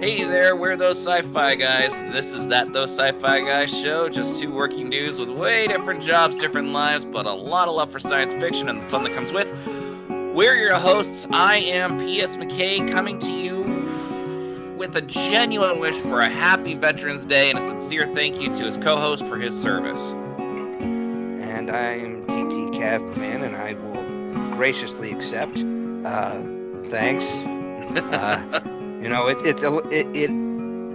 Hey there, we're those sci-fi guys. This is that those sci-fi guys show. Just two working dudes with way different jobs, different lives, but a lot of love for science fiction and the fun that comes with. We're your hosts. I am P.S. McKay, coming to you with a genuine wish for a happy Veterans Day and a sincere thank you to his co-host for his service. And I'm DT Cavman, and I will graciously accept. Uh, thanks. Uh, you know, it, it's a, it, it,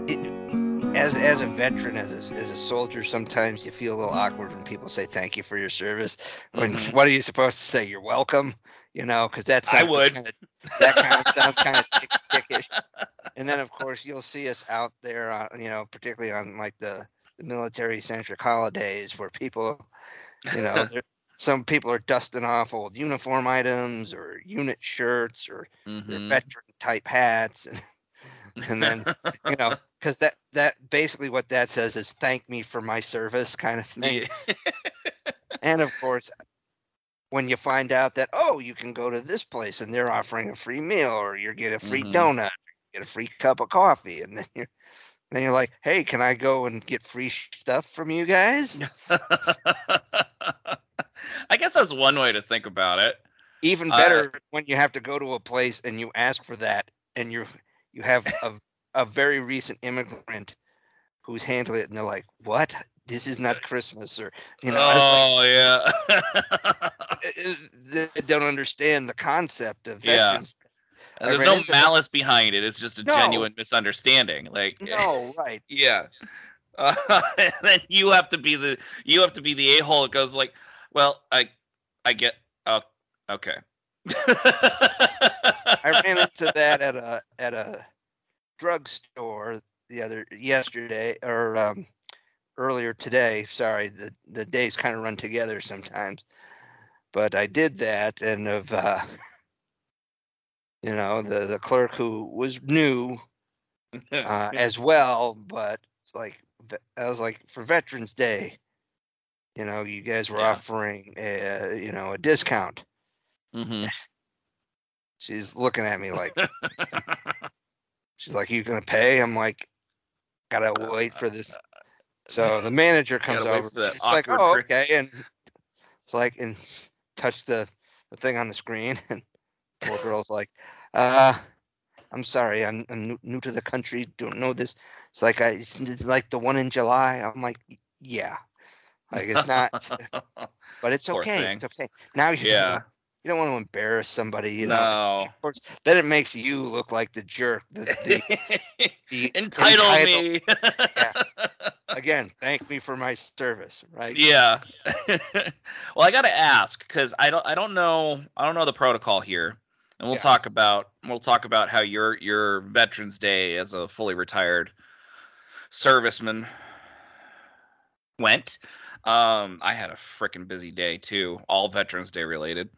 it, as as a veteran, as a, as a soldier, sometimes you feel a little awkward when people say thank you for your service. When Mhm. what are you supposed to say? You're welcome. You know, because that's I would. Kinda, that kind of sounds kind of dick, dickish. And then, of course, you'll see us out there, uh, you know, particularly on like the, the military-centric holidays, where people, you know, some people are dusting off old uniform items or unit shirts or their Mhm. veteran type hats and and then you know because that that basically what that says is thank me for my service kind of thing Yeah. and of course when you find out that oh you can go to this place and they're offering a free meal or you get a free Mhm. donut get a free cup of coffee and then you're then you're like hey can i go and get free stuff from you guys I guess that's one way to think about it. even Uh, better when you have to go to a place and you ask for that and you you have a, a very recent immigrant who's handling it and they're like what this is not christmas or you know oh yeah. like, uh, uh, they don't understand the concept of Yeah. And there's no that- malice behind it. It's just a No. genuine misunderstanding. Like no right yeah. Uh, and then you have to be the you have to be the a hole that goes like, well, I I get oh okay. i ran into that at a at a drugstore the other yesterday or um earlier today sorry the the days kind of run together sometimes but i did that and of uh you know the the clerk who was new uh as well but it's like i was like for veterans day you know you guys were Yeah. offering a you know a discount Mhm. She's looking at me like she's like you gonna pay? I'm like gotta wait for this. So the manager comes over. she's like oh okay and it's like and touch the, the thing on the screen and the little girl's like uh i'm sorry i'm, I'm new, new to the country don't know this. It's like I, it's, it's like the one in july. I'm like yeah. Like it's not but it's Poor okay thing. it's okay. Now you yeah. You don't want to embarrass somebody you know No. of course then it makes you look like the jerk the, the, the Entitle entitled- me. again thank me for my service right Yeah. well, I got to ask because I don't I don't know I don't know the protocol here, and we'll Yeah. talk about we'll talk about how your your Veterans Day as a fully retired serviceman went. Um, I had a freaking busy day too, all Veterans Day related.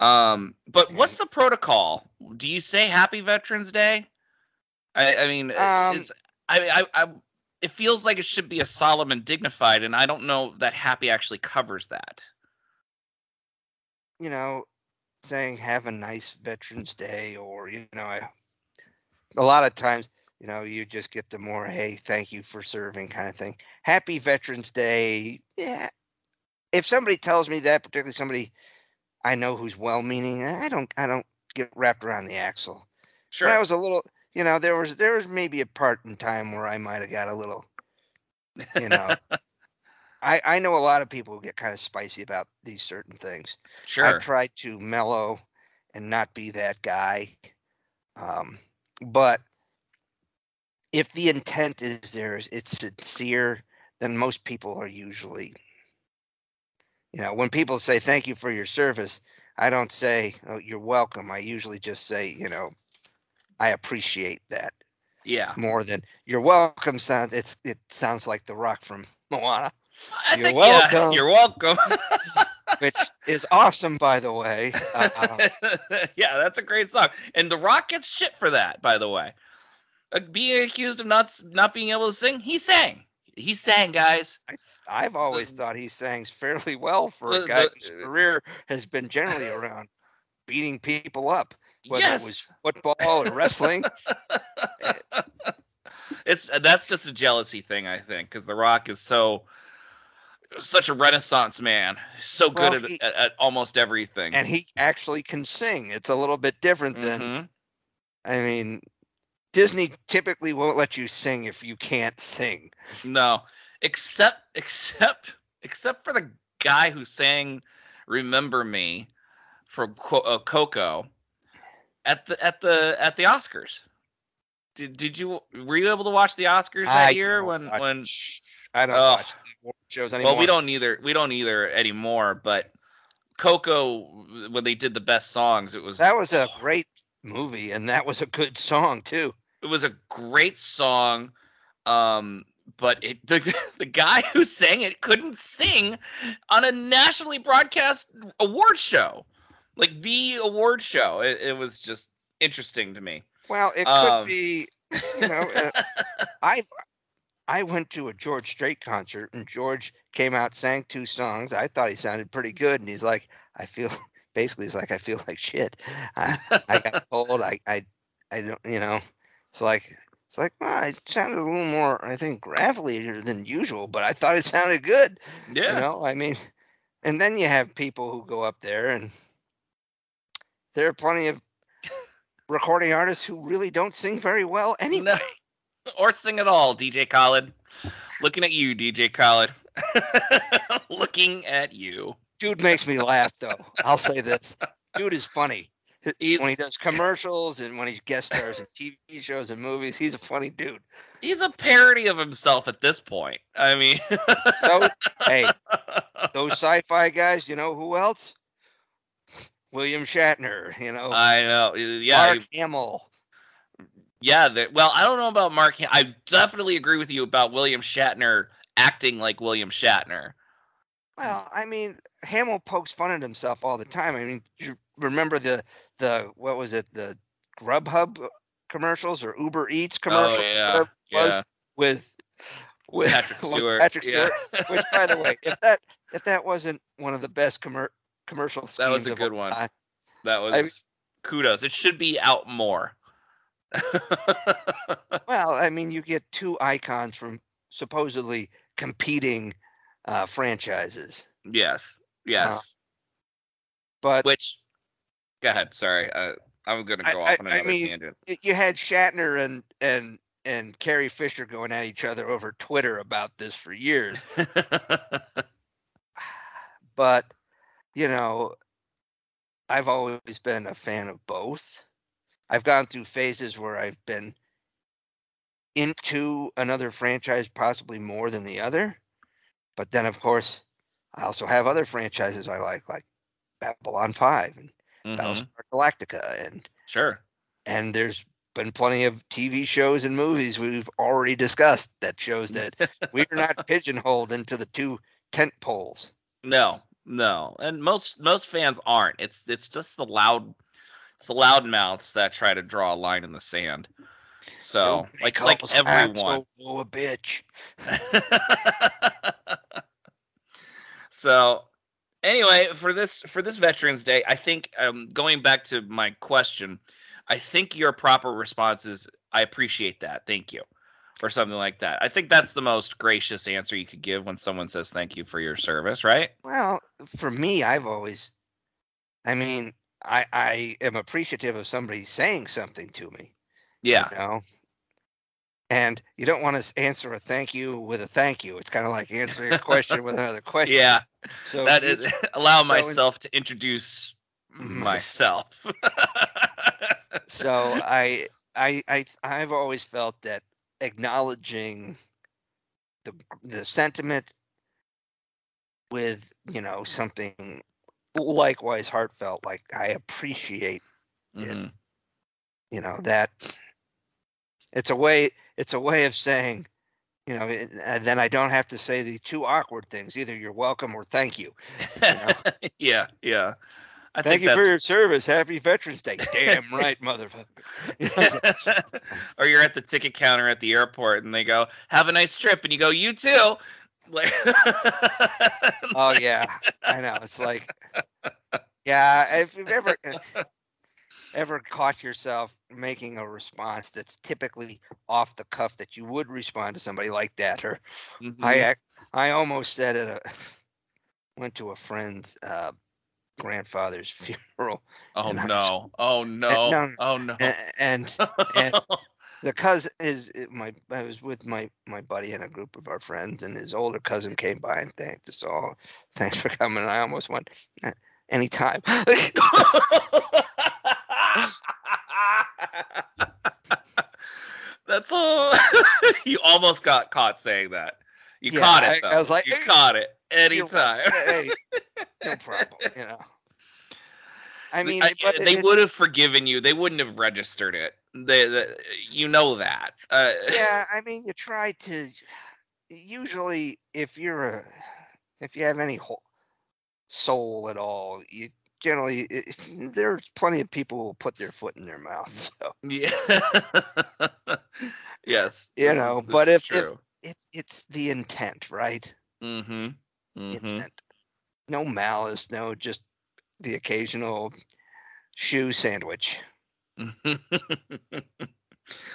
Um, but what's the protocol? Do you say Happy Veterans Day? I, I mean, Um, it's I, I, I it feels like it should be a solemn and dignified, and I don't know that happy actually covers that. you know saying have a nice veterans day or you know I, a lot of times you know you just get the more hey thank you for serving kind of thing happy veterans day yeah if somebody tells me that particularly somebody i know who's well meaning i don't i don't get wrapped around the axle Sure. I was a little, you know, there was there was maybe a part in time where I might have got a little, you know. I I know a lot of people who get kind of spicy about these certain things. sure. I try to mellow and not be that guy. Um, but if the intent is there, it's sincere, then most people are usually, you know, when people say thank you for your service, I don't say oh, you're welcome. I usually just say, you know, I appreciate that yeah. more than you're welcome. Sounds it's it sounds like the rock from Moana, I You're think yeah, welcome. you're welcome. which is awesome, by the way. Uh, yeah, that's a great song, and The Rock gets shit for that. By the way, uh, being accused of not not being able to sing, he sang. He sang, guys. I've always thought he sang fairly well for the- a guy the- whose career has been generally around beating people up, whether it was yes. football or wrestling. it's that's just a jealousy thing, I think, because The Rock is so such a renaissance man, so good at, he- at, at almost everything. and he actually can sing. It's a little bit different than Mhm. I mean, Disney typically won't let you sing if you can't sing. No, except except except for the guy who sang "Remember Me" from uh, Coco at the at the at the Oscars. Did did you were you able to watch the Oscars that I year when watch- when? I don't Oh. watch shows anymore. Well, we don't either. We don't either anymore. But Coco, when they did the best songs, it was That was a great movie, and that was a good song too. it was a great song um but it, the the guy who sang it couldn't sing on a nationally broadcast award show like the award show it, it was just interesting to me Well, it could Um, be, you know, uh, I I went to a George Strait concert, and George came out, sang two songs. I thought he sounded pretty good, and he's like, I feel basically, he's like, I feel like shit. I, I got told I I I don't, you know, it's like. It's like, well, it sounded a little more, I think, gravelier than usual, but I thought it sounded good. yeah You know, I mean, and then you have people who go up there, and there are plenty of recording artists who really don't sing very well anyway. No. or sing at all dj khaled looking at you dj khaled looking at you Dude makes me laugh, though. I'll say this: dude is funny. He's- when he does commercials and when he guest stars in TV shows and movies, he's a funny dude. he's a parody of himself at this point i mean So, hey, those sci-fi guys, you know who else? William Shatner. You know, i know yeah Mark Hamill. Yeah, the, well, I don't know about Mark. Ham- I definitely agree with you about William Shatner acting like William Shatner. Well, I mean, Hamill pokes fun at himself all the time. I mean, you remember the the what was it, the Grubhub commercials or Uber Eats commercials? oh yeah, was, yeah. with with Patrick Stewart. Patrick yeah. Stewart. Which, by the way, if that if that wasn't one of the best commer- commercial that was a good one. time, That was kudos. It should be out more. Well, I mean, you get two icons from supposedly competing uh, franchises, yes, yes. but Which, go ahead. Sorry, uh, I'm gonna go I- off on I another mean, tangent. you had Shatner and and and Carrie Fisher going at each other over Twitter about this for years. But you know, I've always been a fan of both. I've gone through phases where I've been into another franchise possibly more than the other. But then of course, I also have other franchises I like, like Babylon 5 and Mhm, Battlestar Galactica and Sure. and there's been plenty of TV shows and movies we've already discussed that shows that we're not pigeonholed into the two tent poles. No, no, and most most fans aren't. It's it's just the loud, it's the loud mouths that try to draw a line in the sand. So Nobody like like everyone. A bitch. so anyway, for this for this Veterans Day, I think um, going back to my question, I think your proper response is I appreciate that. Thank you. Or something like that. I think that's the most gracious answer you could give when someone says thank you for your service, right? Well, for me, I've always, I mean, I I am appreciative of somebody saying something to me. Yeah. You know. And you don't want to answer a thank you with a thank you. It's kind of like answering a question with another question. Yeah. So that is allow so in- myself to introduce Myself. myself. so I I I I've always felt that acknowledging the the sentiment with you know something likewise heartfelt like I appreciate Mhm. you know that it's a way it's a way of saying you know and then I don't have to say the two awkward things either you're welcome or thank you yeah, yeah. I thank you for your service happy veterans day damn right motherfucker or you're at the ticket counter at the airport and they go, "Have a nice trip," and you go, "You too." Like, Oh yeah, I know. It's like, yeah. If you've ever, eh, ever caught yourself making a response that's typically off the cuff that you would respond to somebody like that? Or Mhm. I I almost said it. a went to a friend's uh, grandfather's funeral, oh and I was- no. Oh no. no, Oh no. a- and and the cousin is my I was with my my buddy and a group of our friends, and his older cousin came by and thanked us all. Thanks for coming. And I almost went "Eh, anytime. That's all. you almost got caught saying that. You Yeah, caught I- it. I though. was like, you "Eh, caught it anytime. hey, no problem. You know. I mean, I- they would have forgiven you. They wouldn't have registered it. They, they you know that. Uh, yeah, I mean, you try to. Usually, if you're a, if you have any soul at all, you generally i- if, there's plenty of people who will put their foot in their mouth. So Yeah. yes. You this know, is- but if- if- it's the intent, right? mm-hmm. Mm-hmm. Intent. No malice, no just the occasional shoe sandwich. a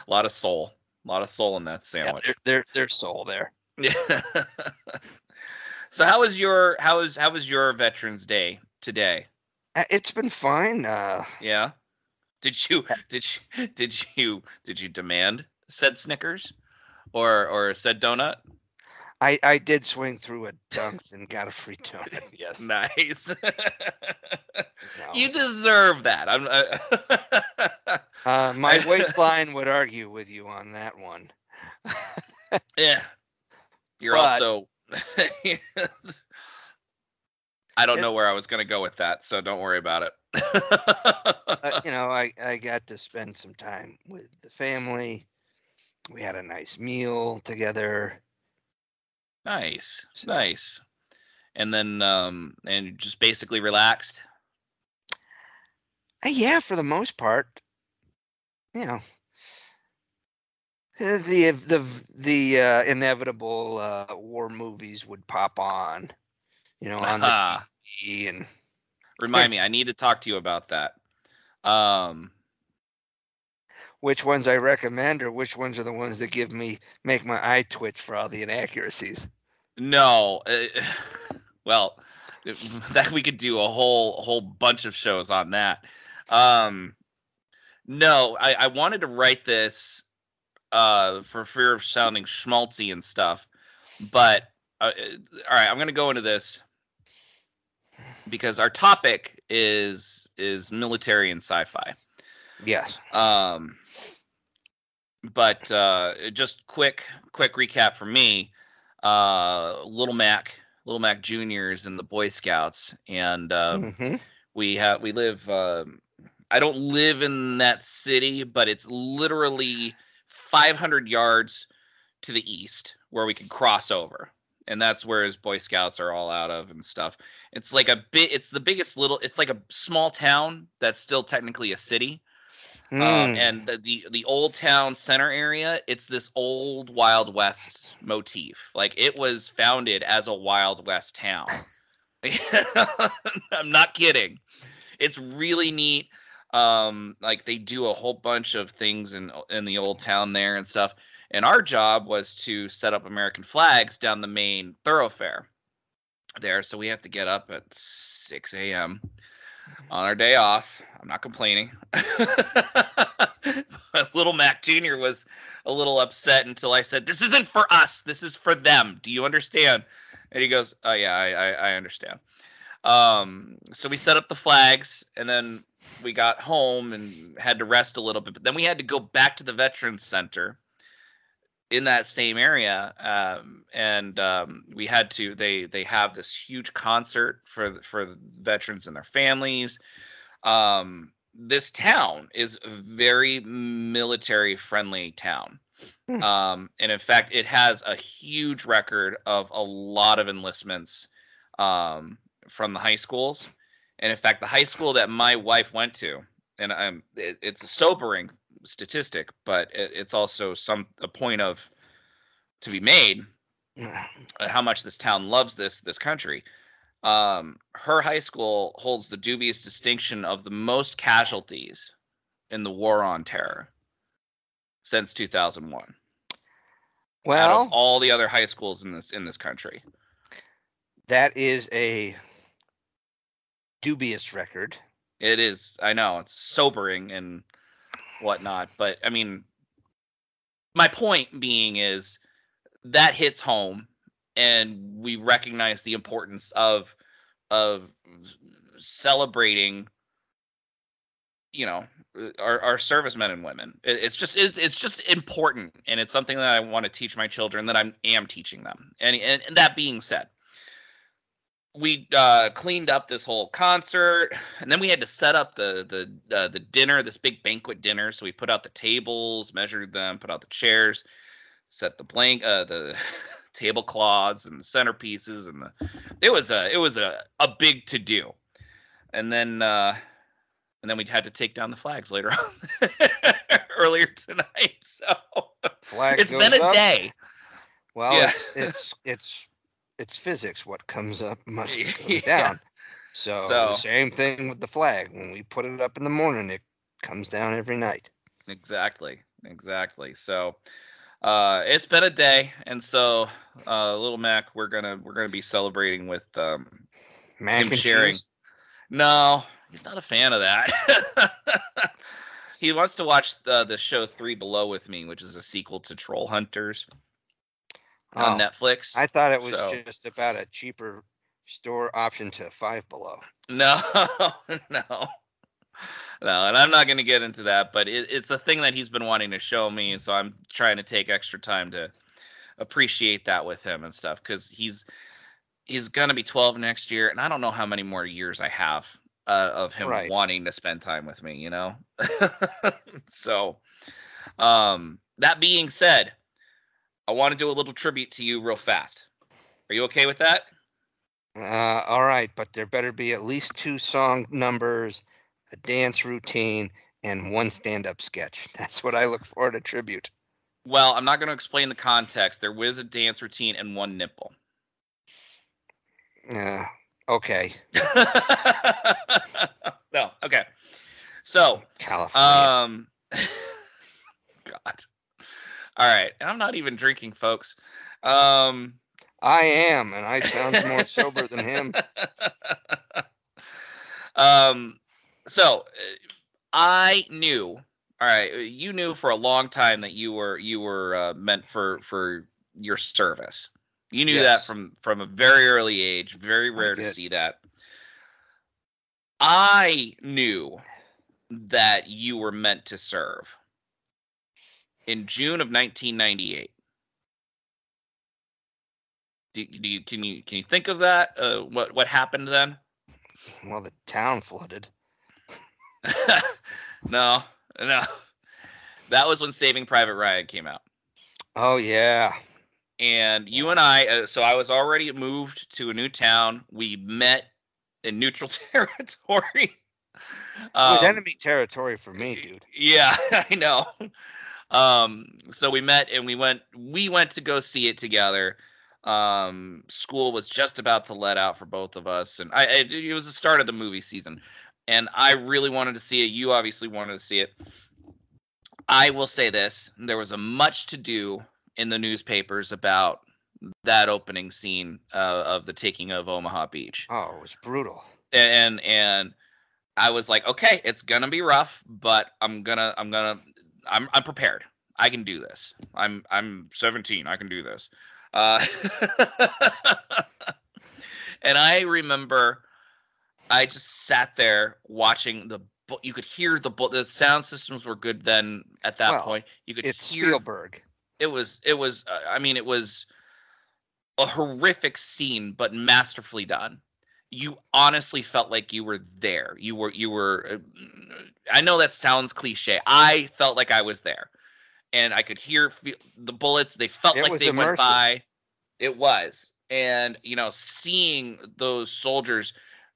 lot of soul. A lot of soul in that sandwich. there, there, there's soul there. Yeah. so how was your how was how was your Veterans Day today? Uh, It's been fine. Uh, Yeah. Did you did you did you did you demand said Snickers or or said donut? I I did swing through a Dunks and got a free donut. Yes. Nice. no. you deserve that. I'm. Uh, Uh, my waistline would argue with you on that one. yeah. You're But- also. I don't know where I was gonna go with that, so don't worry about it. Uh, you know, I, I got to spend some time with the family. We had a nice meal together. nice, nice. And then, um, and just basically relaxed. Uh, yeah, for the most part. You know, uh, the the the uh, inevitable uh, war movies would pop on. You know, on the TV and Remind me, I need to talk to you about that. Um, which ones I recommend or which ones are the ones that give me make my eye twitch for all the inaccuracies. no, uh, well, that we could do a whole whole bunch of shows on that. Um, no, I, I wanted to write this uh, for fear of sounding schmaltzy and stuff, but uh, all right, I'm gonna go into this because our topic is is military and sci-fi. Yes. Um, but uh, just quick, quick recap for me. Uh, Little Mac, Little Mac Juniors in the Boy Scouts, and uh, hmm we have we live. Um, I don't live in that city, but it's literally 500 yards to the east where we can cross over. And that's where his Boy Scouts are all out of and stuff. It's like a bit. It's the biggest little. It's like a small town that's still technically a city Hmm. um, and the, the the old town center area it's this old wild west motif like it was founded as a wild west town i'm not kidding it's really neat um like they do a whole bunch of things in in the old town there and stuff and our job was to set up american flags down the main thoroughfare there so we have to get up at 6 a.m on our day off. I'm not complaining. little Mac Jr. was a little upset until I said, This isn't for us. This is for them. Do you understand? And he goes, Oh, yeah, I, I, I understand. Um, so we set up the flags and then we got home and had to rest a little bit. But then we had to go back to the Veterans Center in that same area um, and um, we had to they they have this huge concert for for veterans and their families. Um, this town is a very military friendly town. Hmm. um, and in fact it has a huge record of a lot of enlistments um, from the high schools. And in fact the high school that my wife went to and it, it's a sobering statistic, but it, it's also some a point of to be made uh, how much this town loves this this country. Um, her high school holds the dubious distinction of the most casualties in the war on terror since 2001. out Well, all the other high schools in this in this country. that is a dubious record. It is. I know it's sobering and whatnot, but I mean, my point being is that hits home, and we recognize the importance of of celebrating. You know, our our servicemen and women. It, it's just it's it's just important, and it's something that I want to teach my children. That I am teaching them. And and, and that being said, we uh, cleaned up this whole concert, and then we had to set up the the uh, the dinner, this big banquet dinner. So we put out the tables, measured them, put out the chairs, set the blank uh, the tablecloths and the centerpieces, and the it was a it was a a big to do. And then uh, and then we had to take down the flags later on earlier tonight. So Flag it's been a up. day. Well, Yeah. it's, it's it's it's physics. What comes up must come Yeah. down. So, So- the same thing with the flag. When we put it up in the morning, it comes down every night. Exactly. Exactly. So uh it's been a day and so uh little Mac we're gonna we're gonna be celebrating with um Mac Him and sharing. cheese. no he's not a fan of that he wants to watch the the show three below with me which is a sequel to Trollhunters on Oh, netflix I thought it was So- just about a cheaper store option to Five Below. no no no and i'm not going to get into that but it, it's a thing that he's been wanting to show me so i'm trying to take extra time to appreciate that with him and stuff because he's he's going to be 12 next year and i don't know how many more years i have uh, of him Right. wanting to spend time with me you know so um that being said i want to do a little tribute to you real fast are you okay with that Uh, all right, but there better be at least two song numbers, a dance routine, and one stand-up sketch. That's what I look for at a tribute. Well, I'm not going to explain the context. There was a dance routine and one nipple. Uh, okay, no, okay. So, California. um, God. All right, and I'm not even drinking, folks. Um, I am, and I sound more sober than him. um, so uh, I knew. All right, you knew for a long time that you were you were uh, meant for for your service. You knew that from from a very early age. Very rare to see that. I knew that you were meant to serve in June of 1998. Do, do you can you can you think of that? Uh, what what happened then? Well, the town flooded. no, no. That was when Saving Private Ryan came out. Oh yeah, And you and I, uh, so I was already moved to a new town. We met in neutral territory. it was Um, enemy territory for me, dude. Yeah, I know. Um, so we met and we went we went to go see it together. Um, school was just about to let out for both of us, and I it, it was the start of the movie season, and I really wanted to see it. You obviously wanted to see it. I will say this: there was a much to do in the newspapers about that opening scene uh, of the taking of Omaha Beach Oh, it was brutal. and and I was like, okay, it's gonna be rough, but I'm gonna I'm gonna I'm I'm prepared. I can do this. I'm I'm 17. I can do this. Uh, and I remember I just sat there watching the bu- you could hear the bu- the sound systems were good then at that Well, point. You could It's hear Spielberg. it was it was uh, i mean it was a horrific scene but masterfully done you honestly felt like you were there. You were you were uh, i know that sounds cliche. I felt like i was there. And i could hear feel, the bullets they felt It like they went by. It was. And you know seeing those soldiers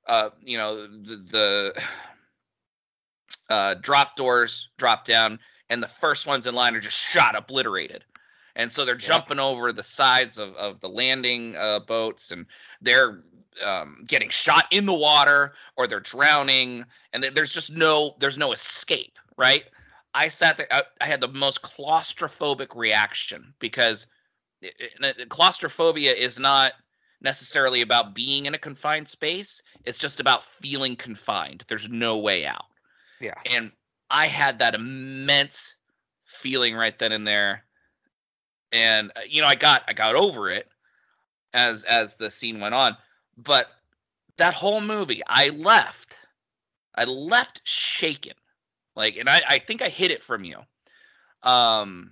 uh you know the, the uh drop doors drop down and the first ones in line are just shot obliterated. And so they're Yeah. jumping over the sides of, of the landing uh, boats and they're um, getting shot in the water or they're drowning and there's just no there's no escape right i sat there I, I had the most claustrophobic reaction because it, it, claustrophobia is not necessarily about being in a confined space it's just about feeling confined there's no way out Yeah. and i had that immense feeling right then and there and uh, you know i got i got over it as as the scene went on but that whole movie i left i left shaken. Like and i i think i hid it from you. Um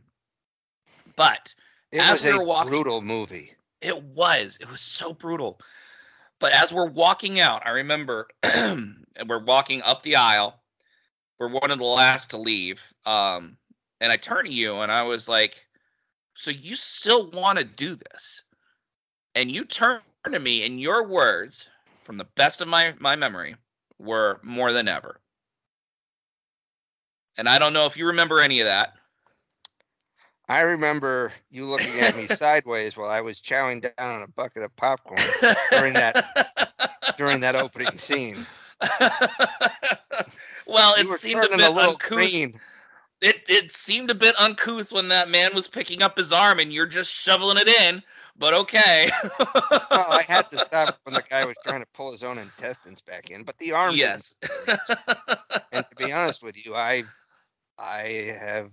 but It As was we a were walking- brutal movie. it was it was so brutal. But as we're walking out i remember we're walking up the aisle. We're one of the last to leave. Um and i turn to you and i was like so you still want to do this? And you turn to me and your words from the best of my my memory were more than ever and i don't know if you remember any of that I remember you looking at me sideways while I was chowing down on a bucket of popcorn During that during that opening scene. well, You it seemed a bit a uncouth. green. It it seemed a bit uncouth when that man was picking up his arm and you're just shoveling it in. But okay. Well, I had to stop when the guy was trying to pull his own intestines back in, but the arm. yes. And to be honest with you, I I have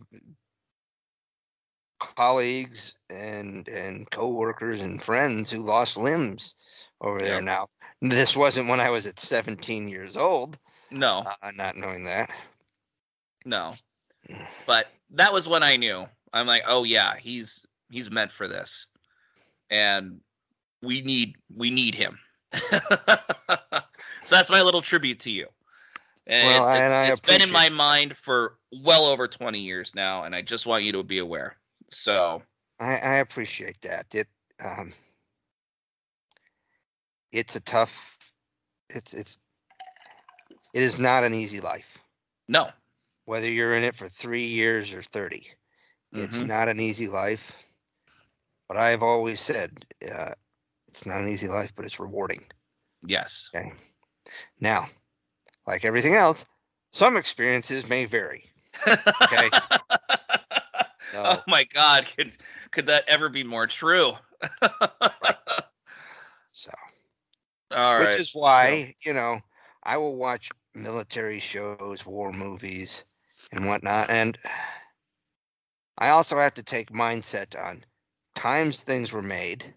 colleagues and and coworkers and friends who lost limbs over there Yep. now. This wasn't when I was at 17 years old, no, uh, not knowing that. no. But that was when I knew. I'm like, oh yeah, he's he's meant for this, and we need we need him. so that's my little tribute to you. And Well, it- and it's, it's been in my mind for well over 20 years now, and I just want you to be aware. So I, I appreciate that. It um, it's a tough. It's it's it is not an easy life. no, Whether you're in it for three years or 30 it's Mhm. not an easy life. But I've always said uh, it's not an easy life, but it's rewarding. yes, Okay. Now, like everything else, some experiences may vary. Okay. So, oh my God, could could that ever be more true? so All right. which is why you know I will watch military shows, war movies, and whatnot, and I also have to take mindset on times things were made,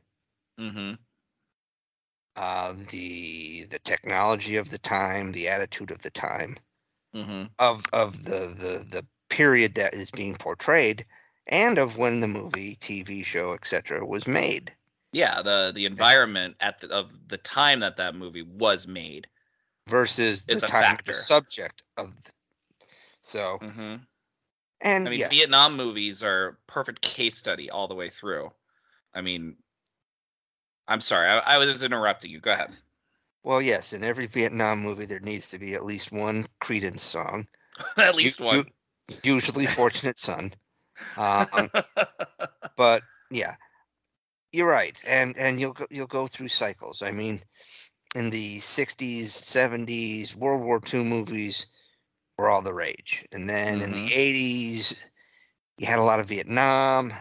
hmm uh, the the technology of the time, the attitude of the time, hmm of of the the the period that is being portrayed, and of when the movie, TV show, etc., was made. Yeah, the the environment at the, of the time that that movie was made. Versus the time the subject of. The, so hmm and I mean, yes, Vietnam movies are perfect case study all the way through. I mean, I'm sorry, I, I was interrupting you. Go ahead. Well, yes, in every Vietnam movie, there needs to be at least one Creedence song, At least you- one. usually "Fortunate Son." Um, but yeah, you're right, and and you'll go, you'll go through cycles. I mean, in the '60s, '70s, World War II movies were all the rage, and then in the mm-hmm. '80s, you had a lot of Vietnam,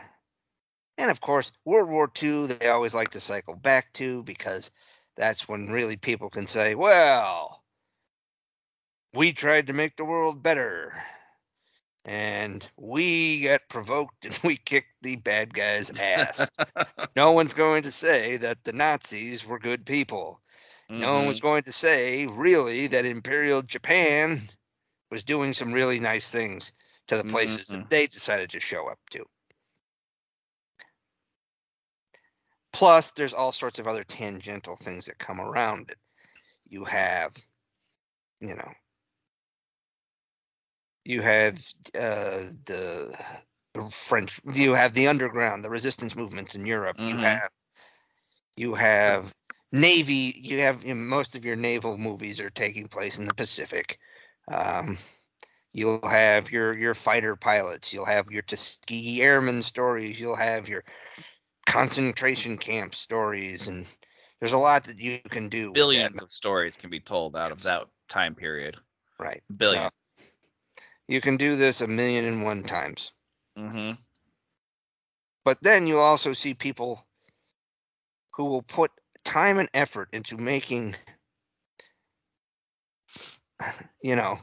and of course, World War II. They always like to cycle back to because that's when really people can say, "Well, we tried to make the world better." And we got provoked and we kicked the bad guy's ass no one's going to say that the Nazis were good people. No one was mm-hmm. going to say, really, that Imperial Japan was doing some really nice things to the places Mhm. that they decided to show up to. Plus, there's all sorts of other tangential things that come around it. You have, you know, you have uh, the French. You have the underground, the resistance movements in Europe. You Mhm. have, you have navy. You have you know, most of your naval movies are taking place in the Pacific. Um, you'll have your your fighter pilots. You'll have your Tuskegee Airmen stories. You'll have your concentration camp stories and there's a lot that you can do. Billions of stories can be told out of that time period. Right. Billion. So, you can do this a million and one times. Mm-hmm. But then you also see people who will put time and effort into making, you know,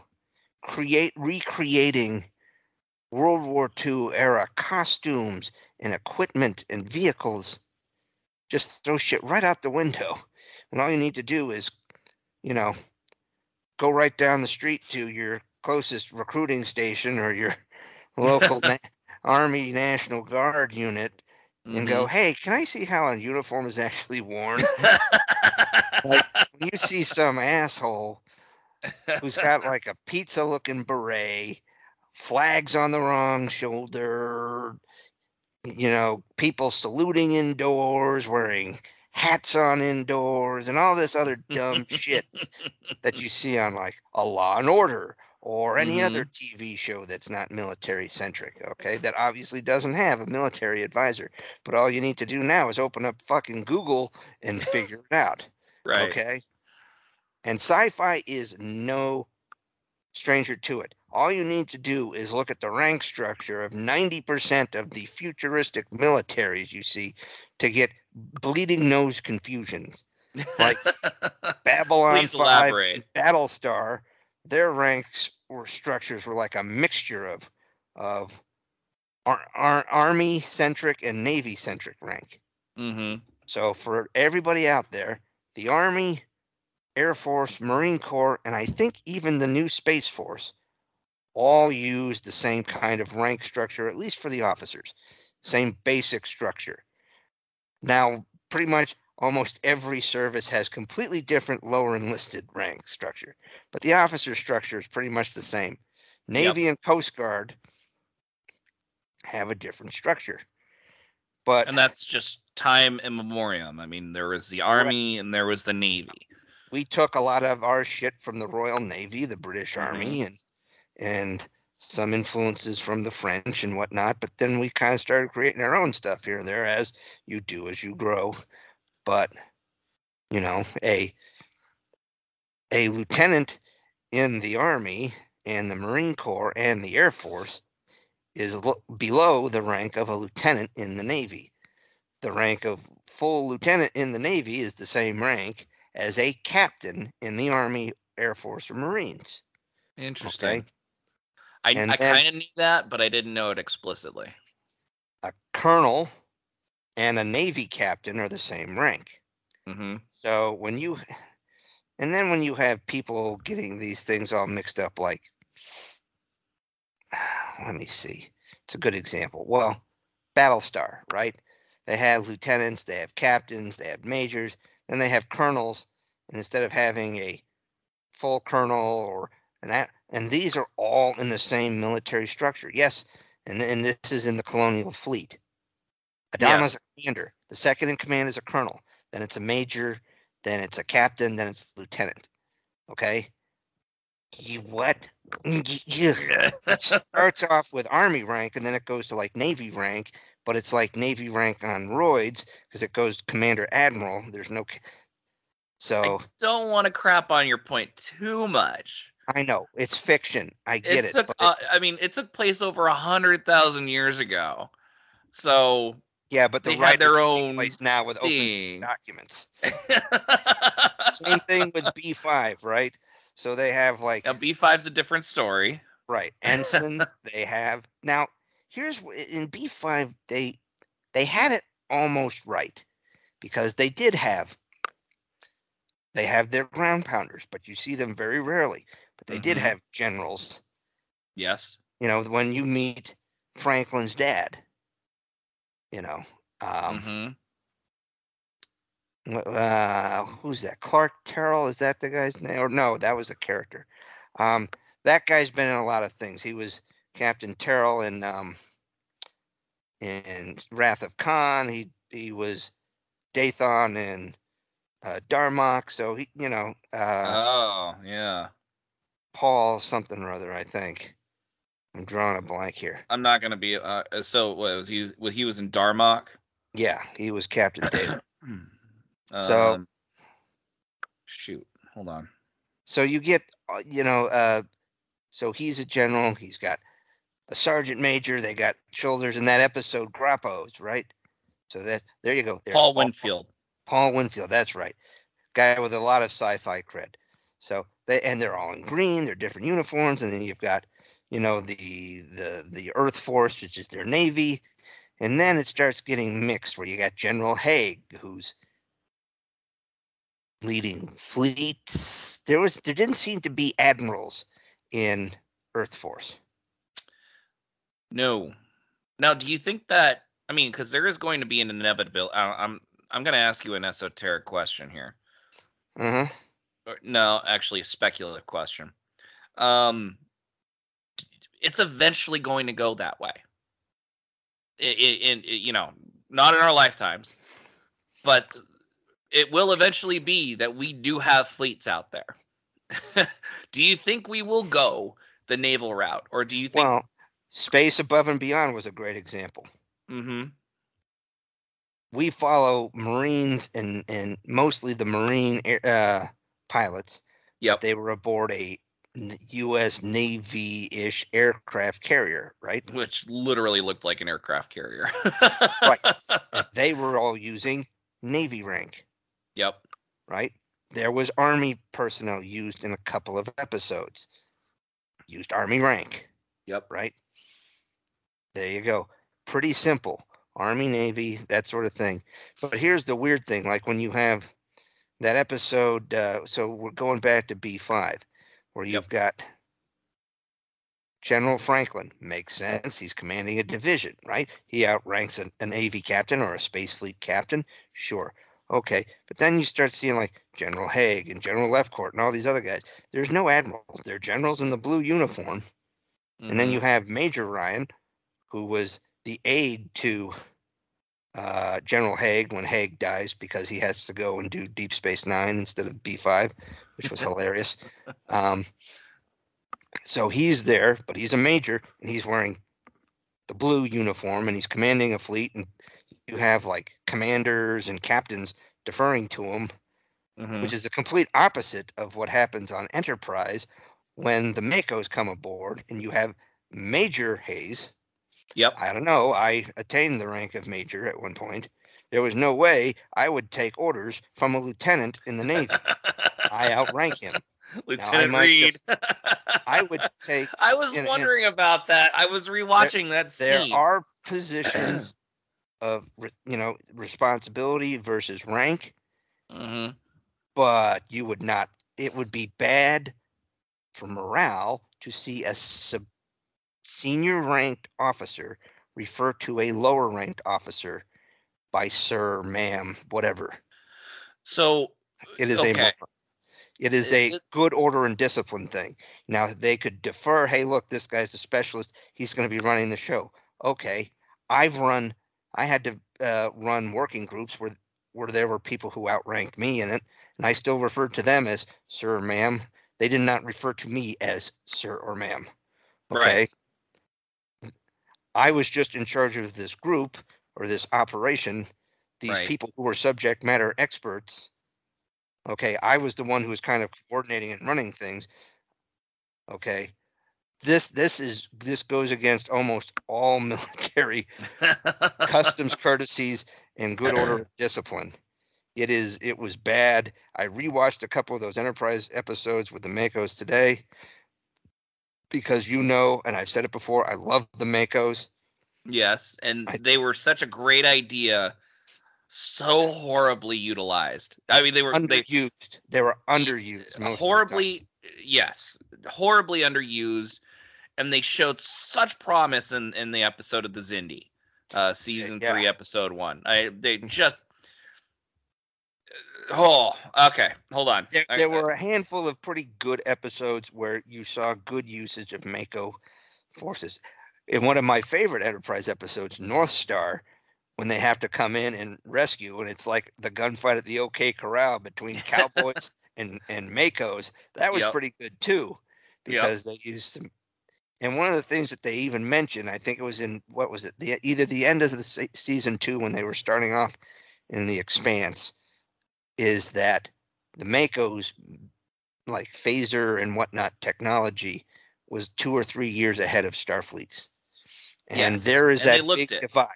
create recreating World War II era costumes and equipment and vehicles. Just throw shit right out the window. And all you need to do is, you know, go right down the street to your closest recruiting station or your local na- Army National Guard unit and go, Mm-hmm. hey, can I see how a uniform is actually worn? when you see some asshole who's got like a pizza looking beret, flags on the wrong shoulder, you know, people saluting indoors, wearing hats on indoors, and all this other dumb shit that you see on like a Law and Order or any other mm-hmm. TV show that's not military centric, okay? That obviously doesn't have a military advisor. But all you need to do now is open up fucking Google and figure it out. right. Okay. And sci fi is no stranger to it. All you need to do is look at the rank structure of 90% of the futuristic militaries you see to get bleeding nose confusions. Like Babylon Please 5 elaborate. and Battlestar, their ranks or structures were like a mixture of of ar- ar- army centric and navy centric rank. mm-hmm. So for everybody out there, the Army, Air Force, Marine Corps, and I think even the new Space Force all use the same kind of rank structure, at least for the officers, same basic structure. Now, pretty much almost every service has completely different lower enlisted rank structure, but the officer structure is pretty much the same. Navy and Coast Guard have a different structure. But And that's just time immemorial. I mean, there was the army and there was the navy. We took a lot of our shit from the Royal Navy, the British Mhm. Army, and and some influences from the French and whatnot. But then we kind of started creating our own stuff here and there, as you do as you grow. But you know, a a lieutenant in the Army and the Marine Corps and the Air Force is lo- below the rank of a lieutenant in the Navy. The rank of full lieutenant in the Navy is the same rank as a captain in the Army, Air Force, or Marines. Interesting. Okay. I, And I kind of knew that, but I didn't know it explicitly. A colonel and a Navy captain are the same rank. Mm-hmm. So when you, and then when you have people getting these things all mixed up, like, let me see, it's a good example. Well, Battlestar, right? They have lieutenants, they have captains, they have majors, then they have colonels, and instead of having a full colonel or an a- and these are all in the same military structure. Yes, and and this is in the colonial fleet. Yeah. Adama's a commander. The second in command is a colonel. Then it's a major. Then it's a captain. Then it's a lieutenant. Okay. You what? It starts off with army rank and then it goes to like navy rank, but it's like navy rank on roids because it goes commander admiral. There's no. So I don't want to crap on your point too much. I know it's fiction. I get it it. took, but uh, I mean, it took place over a hundred thousand years ago. So yeah, but the they had their own place now with open documents. Same thing with B5, right? So they have like Now, B5's a different story. right ensign. they have now. Here's in B5 they they had it almost right because they did have they have their ground pounders, but you see them very rarely. But they did Mhm. have generals. Yes. You know, when you meet Franklin's dad, you know, um, hmm uh, who's that? Clark Terrell? Is that the guy's name? Or no, that was a character. Um, that guy's been in a lot of things. He was Captain Terrell in um, in Wrath of Khan. He he was Dathon in uh, Darmok. So he, you know, uh, oh, yeah. Paul something or other. I think. I'm drawing a blank here. I'm not gonna be. Uh, so what was he? What he was in Darmok? Yeah, he was Captain David. So- Um, shoot, hold on. So you get, uh, you know, uh, so he's a general. He's got a sergeant major. They got shoulders in that episode, Gropos, right? So that there you go. There's Paul Winfield. Paul Winfield. That's right. Guy with a lot of sci-fi cred. So they and they're all in green. They're different uniforms, and then you've got, you know, the the the Earth Force, which is their navy, and then it starts getting mixed, where you got General Hague, who's leading fleets. There was there didn't seem to be admirals in Earth Force. No. Now, do you think that? I mean, because there is going to be an inevitable. I- I'm I'm going to ask you an esoteric question here. Huh. Or- No, actually, a speculative question. Um, it's eventually going to go that way. In you know, not in our lifetimes, but it will eventually be that we do have fleets out there. do you think we will go the naval route, or do you think? Well, Space Above and Beyond was a great example. Mm-hmm. we follow Marines and and mostly the Marine uh, pilots. Yep. They were aboard a U.S. Navy-ish aircraft carrier, right? Which literally looked like an aircraft carrier. Right. And they were all using Navy rank, Yep. right? There was Army personnel used in a couple of episodes, used Army rank, Yep. right? There you go. Pretty simple. Army, Navy, that sort of thing. But here's the weird thing like when you have that episode, uh, so we're going back to B5, where you've got General Franklin. Makes sense. He's commanding a division, right? He outranks an, an AV captain or a space fleet captain. Sure. Okay. But then you start seeing like General Hague and General Lefcourt and all these other guys. There's no admirals. They're generals in the blue uniform. And then you have Major Ryan, who was the aide to uh, General Hague when Hague dies because he has to go and do Deep Space Nine instead of B5, which was hilarious. Um, so he's there, but he's a major and he's wearing the blue uniform and he's commanding a fleet. And you have like commanders and captains deferring to him Mhm. which is the complete opposite of what happens on Enterprise when the MACOs come aboard and you have Major Hayes. Yep. I don't know. I attained the rank of Major at one point. There was no way I would take orders from a lieutenant in the Navy. I outrank him. Lieutenant might Reed. I would take. I was and- wondering about that. I was rewatching that scene. There are positions of you know responsibility versus rank, Mhm. but you would not. It would be bad for morale to see a sub, senior ranked officer refer to a lower ranked officer by sir, ma'am, whatever. So It is a Okay. mo- it is a good order and discipline thing. Now they could defer, hey, look, this guy's a specialist. He's going to be running the show. Okay. I've run I had to uh, run working groups where where there were people who outranked me in it, and I still referred to them as sir, ma'am. They did not refer to me as sir or ma'am. Okay. Right. I was just in charge of this group or this operation, these Right. people who were subject matter experts. Okay, I was the one who was kind of coordinating and running things. Okay. This this is this goes against almost all military customs courtesies and good order and discipline. It is it was bad. I rewatched a couple of those Enterprise episodes with the MACOs today because you know, and I've said it before, I love the MACOs. yes, and I- they were such a great idea, so horribly utilized. I mean, they were they Underused. They were underused. most of the time. horribly yes, horribly underused, and they showed such promise in in the episode of the Xindi, uh, season yeah. three, episode one. I they just. Oh, okay. Hold on. There, there were a handful of pretty good episodes where you saw good usage of MACO forces. In one of my favorite Enterprise episodes, North Star, when they have to come in and rescue, and it's like the gunfight at the OK Corral between cowboys and and MACOs. That was Yep. pretty good too, Yep. because they used some. And one of the things that they even mentioned, I think it was in what was it? The either the end of the se- season two when they were starting off in the Expanse, is that the MACO's like phaser and whatnot technology was two or three years ahead of Starfleet's. And Yes, there is and they that looked big it. divide.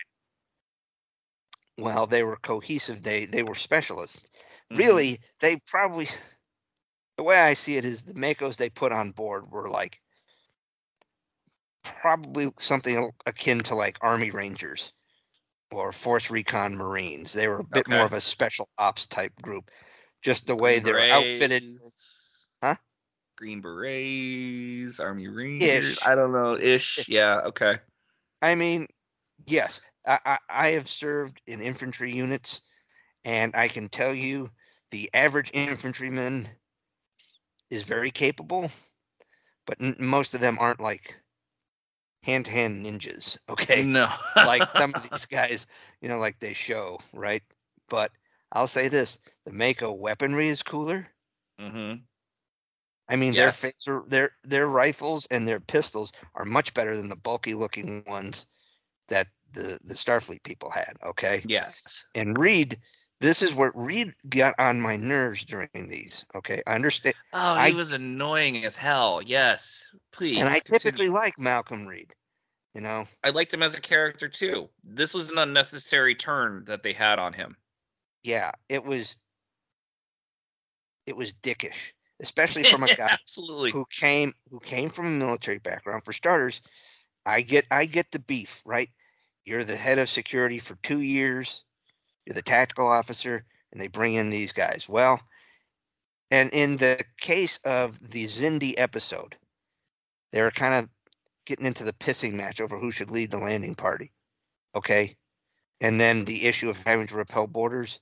Well, they were cohesive, they they were specialists. Mhm. Really, they probably the way I see it is the MACOs they put on board were like probably something akin to like Army Rangers or Force Recon Marines. They were a bit more of a special ops type group. Just the way they're outfitted. Huh? Green Berets, Army Rangers. Ish. I don't know. Ish. Ish. Yeah. Okay. I mean, yes, I, I, I have served in infantry units, and I can tell you the average infantryman is very capable, but n- most of them aren't like hand to hand ninjas, okay? No. like some of these guys, you know, like they show, right? But I'll say this the MACO weaponry is cooler. Mm-hmm. I mean, Yes. their phaser, their their rifles and their pistols are much better than the bulky looking ones that the the Starfleet people had. Okay, Yes. and Reed, this is what Reed got on my nerves during these. Okay, I understand, Oh, he I- was annoying as hell. Yes. Please. and I continue. typically like Malcolm Reed. You know, I liked him as a character too. This was an unnecessary turn that they had on him. yeah, it was it was dickish, especially from a guy Absolutely. who came who came from a military background. For starters, I get I get the beef, right? You're the head of security for two years, you're the tactical officer, and they bring in these guys. Well, and in the case of the Xindi episode, they were kind of getting into the pissing match over who should lead the landing party. Okay. And then the issue of having to repel boarders.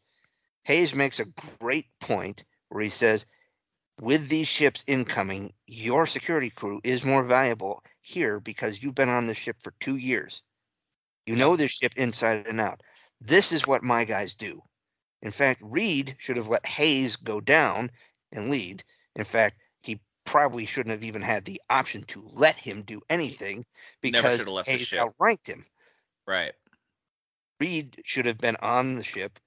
Hayes makes a great point where he says, with these ships incoming, your security crew is more valuable here because you've been on the ship for two years. You know this ship inside and out. This is what my guys do. In fact, Reed should have let Hayes go down and lead. In fact, probably shouldn't have even had the option to let him do anything because should have left the Hayes outranked him. Right. Reed should have been on the ship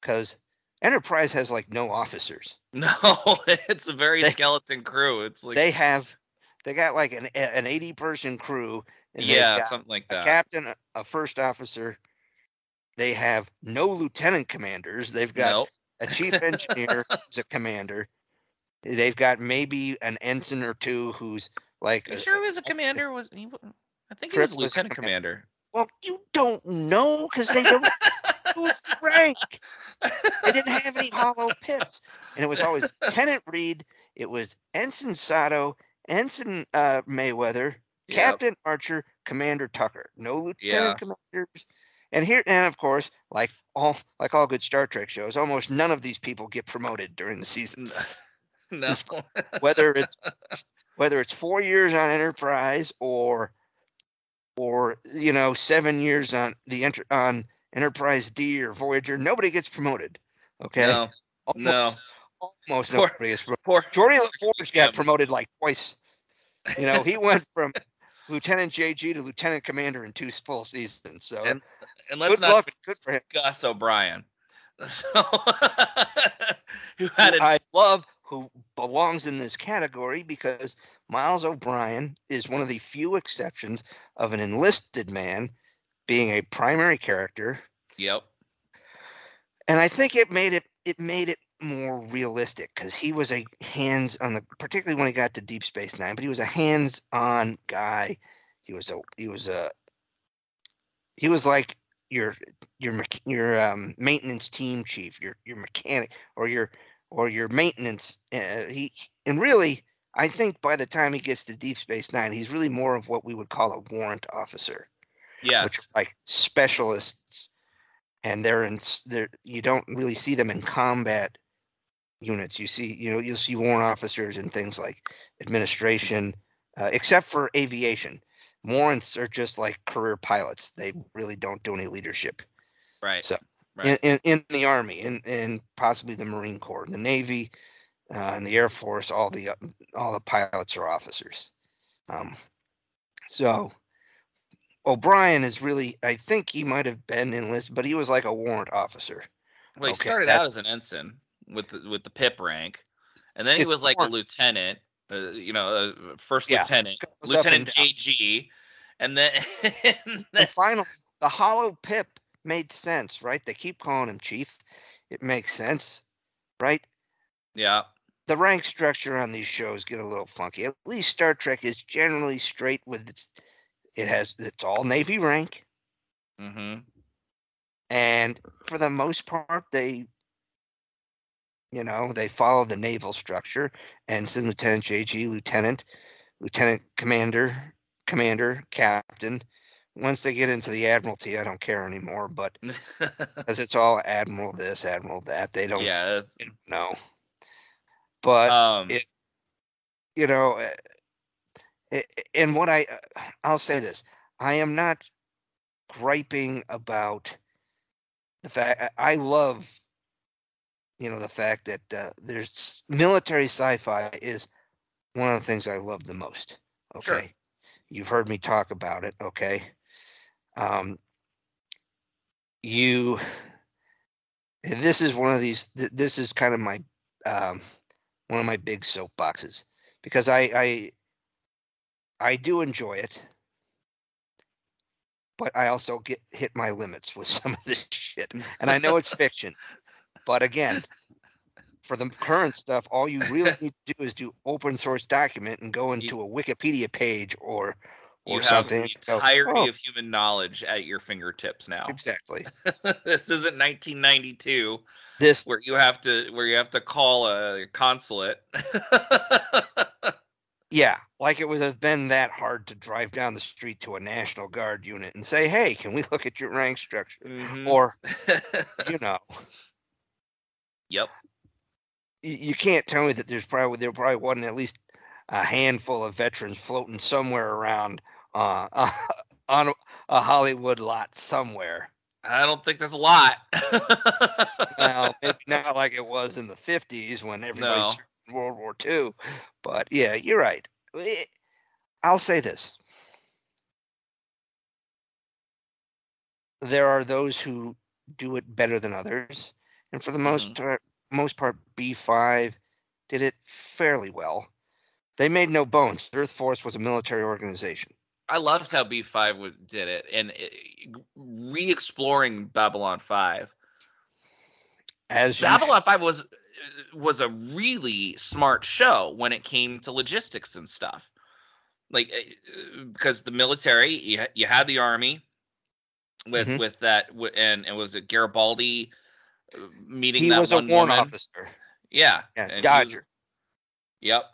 because Enterprise has like no officers. No, it's a very They- skeleton crew. It's like they have they got like an an 80 person crew yeah, something like a that. captain a- a first officer they have no lieutenant commanders they've got Nope. a chief engineer who's a commander they've got maybe an ensign or two who's like You a- sure was a commander? Was he? I think he was was lieutenant commander. well you don't know because they don't know his rank they didn't have any hollow pips and it was always lieutenant reed it was ensign sato ensign uh, mayweather Yep. Captain Archer, Commander Tucker, no lieutenant Yeah. commanders. And here, and of course, like all like all good Star Trek shows, almost none of these people get promoted during the season. No. Whether it's whether it's four years on Enterprise or or you know seven years on the enter on Enterprise D or Voyager, nobody gets promoted. Okay, No. No. almost, almost Poor- nobody gets promoted. Poor. Geordi La Forge got promoted like twice. You know, he went from Lieutenant JG to Lieutenant Commander in two full seasons. So And And let's not luck. Good for him. Gus O'Brien. So, who had a I love who belongs in this category because Miles O'Brien is one of the few exceptions of an enlisted man being a primary character. yep. And I think it made it it made it more realistic because he was a hands on the particularly when he got to Deep Space Nine, but he was a hands on guy. He was a he was a he was like your your your um, maintenance team chief, your your mechanic or your or your maintenance. Uh, he and really, I think by the time he gets to Deep Space Nine, he's really more of what we would call a warrant officer which Yes. are like specialists, and they're in they're you don't really see them in combat units. You see, you know, you'll see warrant officers and things like administration, uh, except for aviation. Warrants are just like career pilots. They really don't do any leadership Right. so, right. in, in, in the army and, and possibly the Marine Corps, the Navy, uh, and the Air Force. All the uh, all the pilots are officers. Um, so O'Brien is really, I think he might have been enlisted, but he was like a warrant officer. well, he okay, started out as an ensign. with the, with the pip rank, and then he was like more- a lieutenant. Uh, you know, uh, first Yeah, lieutenant, goes up and Lieutenant. JG, and then, and then finally, the hollow pip made sense, right? They keep calling him chief. It makes sense, right? yeah, The rank structure on these shows get a little funky. At least Star Trek is generally straight with its. It has it's all Navy rank, Mm-hmm. and for the most part, they. You know, they follow the naval structure. and Ensign, Lieutenant JG, Lieutenant, Lieutenant Commander, Commander, Captain. Once they get into the Admiralty, I don't care anymore. But as it's all Admiral this, Admiral that, they don't yeah. Know. But um, it- you know, uh, a- a- and what I, uh, I'll say this: I am not griping about the fact. I I love, you know, the fact that uh, there's military sci-fi is one of the things I love the most. Okay, Sure. you've heard me talk about it. Okay, um, you. and This is one of these. th- This is kind of my um, one of my big soapboxes because I I I do enjoy it, but I also get hit my limits with some of this shit. And I know it's fiction, but again, for the current stuff, all you really need to do is do open source document and go into a Wikipedia page or you or have something. the So, entirety oh, of human knowledge at your fingertips now. exactly. this isn't 1992 This where you have to where you have to call a consulate. yeah, like it would have been that hard to drive down the street to a National Guard unit and say, "Hey, can we look at your rank structure?" Mhm. Or you know. yep. y- you can't tell me that there's probably there probably wasn't at least a handful of veterans floating somewhere around uh, on a, Hollywood lot somewhere. I don't think there's a lot. Now, maybe not like it was in the 50s when everybody No. in World War II, but yeah, you're right. Eh, I'll say this. There are those who do it better than others, and for the most part, most part, B5 did it fairly well. They made no bones. Earth Force was a military organization. I loved how B5 did it and re-exploring Babylon 5. As you Babylon 5 was was a really smart show when it came to logistics and stuff. Like uh, because the military, you, you had the army with Mhm. with that and and was it Garibaldi meeting he that was a one warrant woman? officer. Yeah. Yeah, he was- Dodger. Yep.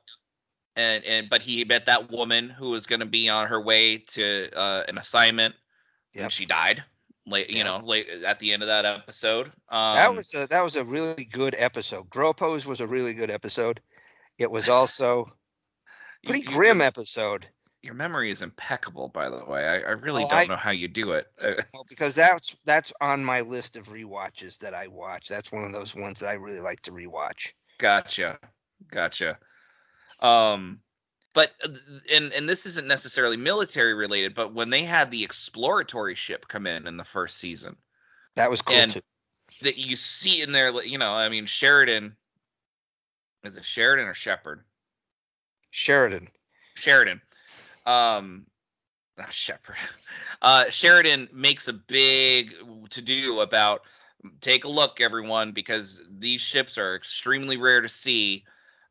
And and but he met that woman who was going to be on her way to uh, an assignment, Yep. and she died. Late, you Yep. know, late at the end of that episode. Um, that was a that was a really good episode. Gropos was a really good episode. It was also you- pretty you- grim Your, episode your memory is impeccable, by the way. I, I really Oh, don't I- know how you do it. Uh, well, because that's that's on my list of rewatches that I watch. That's one of those ones that I really like to rewatch. Gotcha. Gotcha. Um but uh, and and this isn't necessarily military related, but when they had the exploratory ship come in in the first season, That was cool And- too. that you see in there, you know, I mean Sheridan is it Sheridan or Shepard? Sheridan. Sheridan. Um not Shepard. Uh Sheridan makes a big to do about take a look everyone because these ships are extremely rare to see.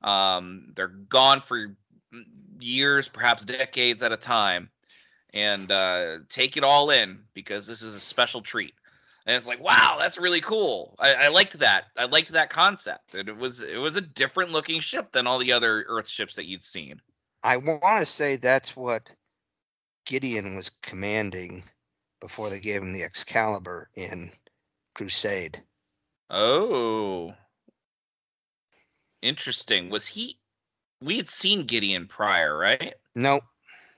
Um they're gone for years, perhaps decades at a time. And uh take it all in because this is a special treat. And it's like, wow, that's really cool. I, I liked that. I liked that concept. And it was it was a different looking ship than all the other Earth ships that you'd seen. I want to say that's what Gideon was commanding before they gave him the Excalibur in Crusade. Oh. Interesting. Was he we had seen Gideon prior, right? Nope.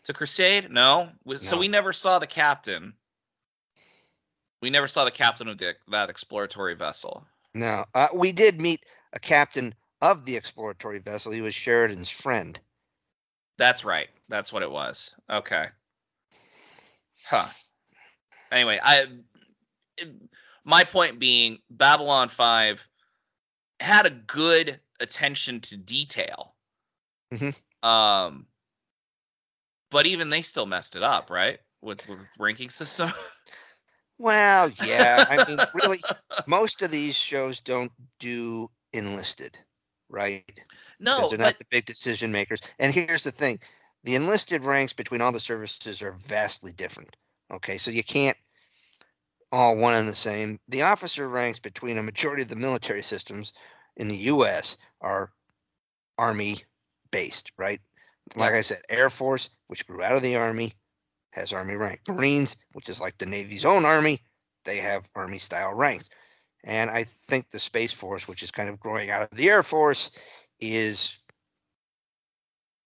To Crusade? No. Was, So we never saw the captain. We never saw the captain of the, that exploratory vessel. No. Uh, we did meet a captain of the exploratory vessel. He was Sheridan's friend. That's right. That's what it was. Okay. Huh. Anyway, I my point being Babylon 5 had a good attention to detail. Mhm. Um, but even they still messed it up, right? With, with ranking system. Well, yeah. I mean, really, most of these shows don't do enlisted, right? no, because they're but not the big decision makers. And here's the thing: the enlisted ranks between all the services are vastly different. Okay, so you can't all one and the same. The officer ranks between a majority of the military systems in the U.S. are Army based, right? Like I said, Air Force, which grew out of the Army, has Army rank. Marines, which is like the Navy's own Army, they have Army style ranks. And I think the Space Force, which is kind of growing out of the Air Force, is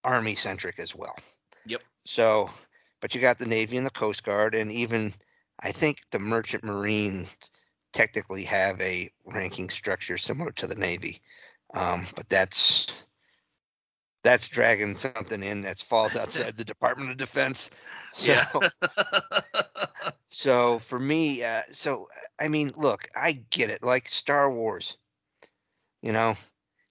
Army centric as well. Yep. So, but you got the Navy and the Coast Guard, and even I think the Merchant Marines technically have a ranking structure similar to the Navy. Um, but that's that's dragging something in that falls outside the Department of Defense. So, Yeah. so for me, uh, so I mean, look, I get it. Like Star Wars, you know,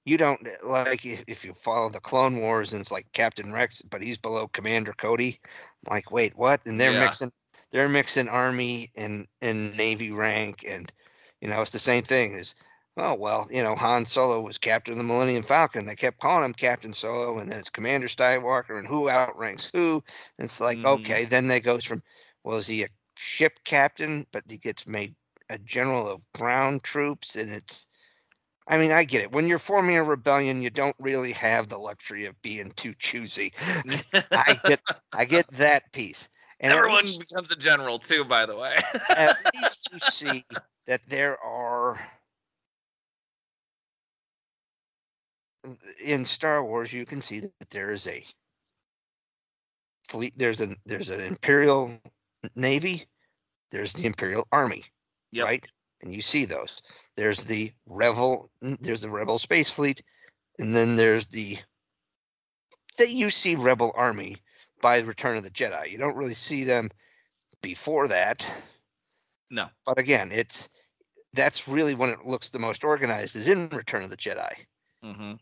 you don't like if, if you follow the Clone Wars and it's like Captain Rex, but he's below Commander Cody. Like, wait, what? And they're Yeah. mixing, they're mixing Army and and Navy rank, and you know, it's the same thing. Is oh well, you know, Han Solo was Captain of the Millennium Falcon. They kept calling him Captain Solo, and then it's Commander Skywalker, and who outranks who? And it's like, Mhm. okay, then they goes from, well, is he a ship captain, but he gets made a general of ground troops, and it's. I mean, I get it. When you're forming a rebellion, you don't really have the luxury of being too choosy. I get, I get that piece. And Everyone least- becomes a general too, by the way. at least you see that there are in Star Wars you can see that there is a fleet there's an there's an imperial navy there's the imperial army Yep. right? And you see those. There's the rebel there's the rebel space fleet and then there's the that you see rebel army by the return of the jedi. You don't really see them before that no. but again, it's that's really when it looks the most organized is in Return of the Jedi. hmm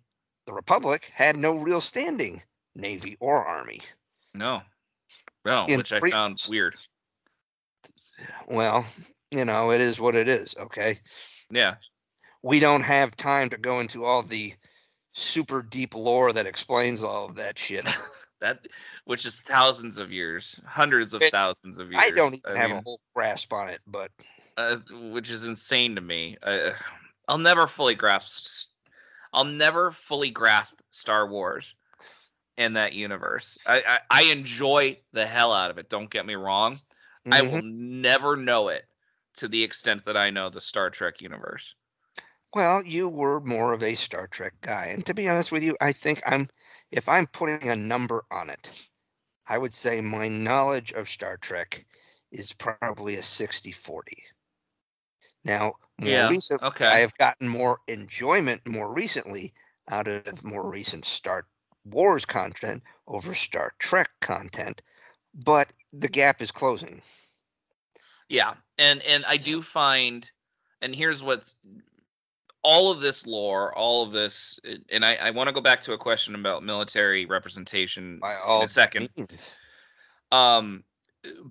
The Republic had no real standing navy or army. No. No, In which I pre- found weird. Well, you know, it is what it is, okay? Yeah. We don't have time to go into all the super deep lore that explains all of that shit. That which is thousands of years, hundreds of It- thousands of years. I don't even have mean, a whole grasp on it, but uh, which is insane to me. Uh, I'll never fully grasp. I'll never fully grasp Star Wars and that universe. I, I I enjoy the hell out of it. Don't get me wrong. I Mhm. will never know it to the extent that I know the Star Trek universe. Well, you were more of a Star Trek guy. And to be honest with you, I think I'm, if I'm putting a number on it, I would say my knowledge of Star Trek is probably a 60 40. Now, more Yeah, recent, okay. I have gotten more enjoyment more recently out of more recent Star Wars content over Star Trek content, but the gap is closing. Yeah, and and I do find, and here's what's all of this lore, all of this, uh, and I I want to go back to a question about military representation in a second. means. Um,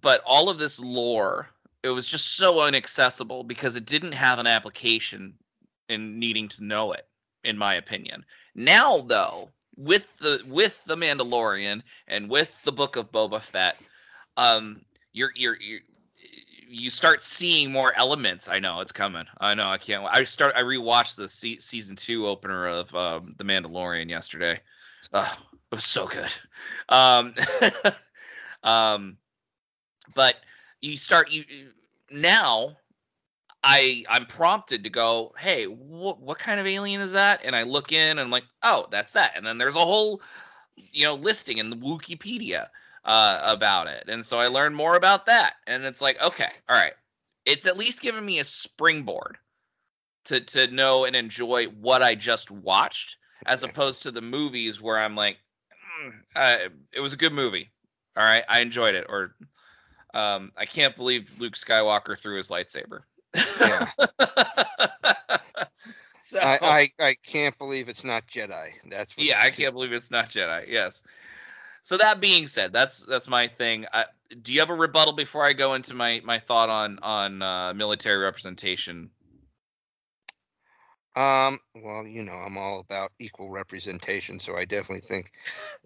but all of this lore, it was just so inaccessible because it didn't have an application in needing to know it, in my opinion. Now, though, with the with the Mandalorian and with the Book of Boba Fett, um, you're you're, you're you start seeing more elements. I know it's coming. I know I can't. I start. I rewatched the se- season two opener of um, the Mandalorian yesterday. Oh, it was so good. Um, um, but you start you now. I I'm prompted to go, hey, what what kind of alien is that? And I look in and I'm like, oh, that's that. And then there's a whole, you know, listing in the Wikipedia uh, about it. And so I learned more about that. And it's like, okay, all right. It's at least given me a springboard to to know and enjoy what I just watched, as opposed to the movies where I'm like, "Mm, uh, it was a good movie. All right, I enjoyed it. Or um, I can't believe Luke Skywalker threw his lightsaber. Yeah. so I, I I can't believe it's not Jedi. That's yeah, I can't believe it's not Jedi. Yes. So that being said, that's that's my thing. I, do you have a rebuttal before I go into my my thought on on uh, military representation? Um, well, you know, I'm all about equal representation, so I definitely think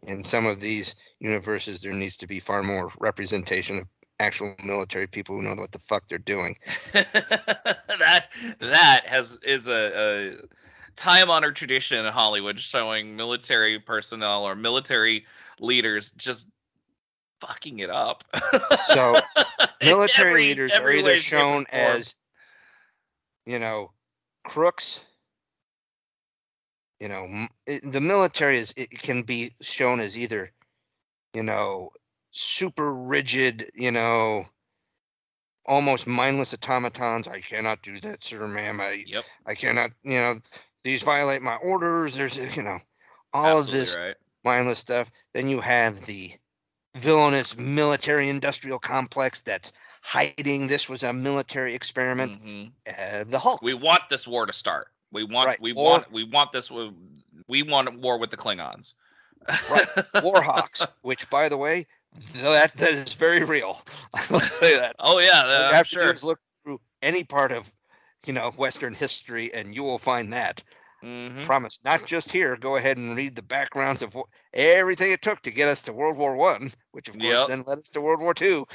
in some of these universes there needs to be far more representation of actual military people who know what the fuck they're doing. that that has is a, a time honored tradition in Hollywood showing military personnel or military leaders just fucking it up. So military every- leaders are either way, shape, or shown as, you know, crooks. You know, it, the military is it can be shown as either, you know, super rigid, you know, almost mindless automatons. I cannot do that, sir, ma'am. I Yep. I cannot, you know, these violate my orders. There's, you know, all of this right. mindless stuff. Then you have the villainous military industrial complex that's hiding this was a military experiment. Mhm. Uh, the Hulk. We want this war to start. We want Right, we or- want we want this w- we want war with the Klingons. Right, Warhawks, which by the way, that that is very real. I will say that. Oh yeah, uh, you I'm have to do sure. look through any part of, you know, Western history, and you will find that. Mhm. Promise, not just here. Go ahead and read the backgrounds of everything it took to get us to World War One, which of course Yep. then led us to World War Two.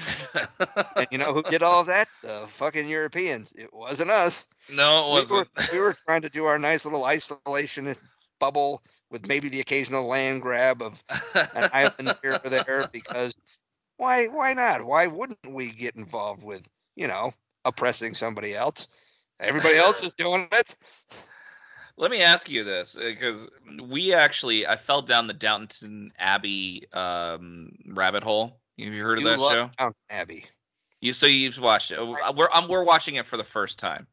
And you know who did all of that? The fucking Europeans. It wasn't us. no, it We were, wasn't. we were trying to do our nice little isolationist bubble with maybe the occasional land grab of an island here or there because why why not? Why wouldn't we get involved with, you know, oppressing somebody else? Everybody else is doing it. Let me ask you this, because we actually I fell down the Downton Abbey um, rabbit hole. Have you heard of that show? Downton Abbey. You so you've watched it. Uh, We're um, we're watching it for the first time,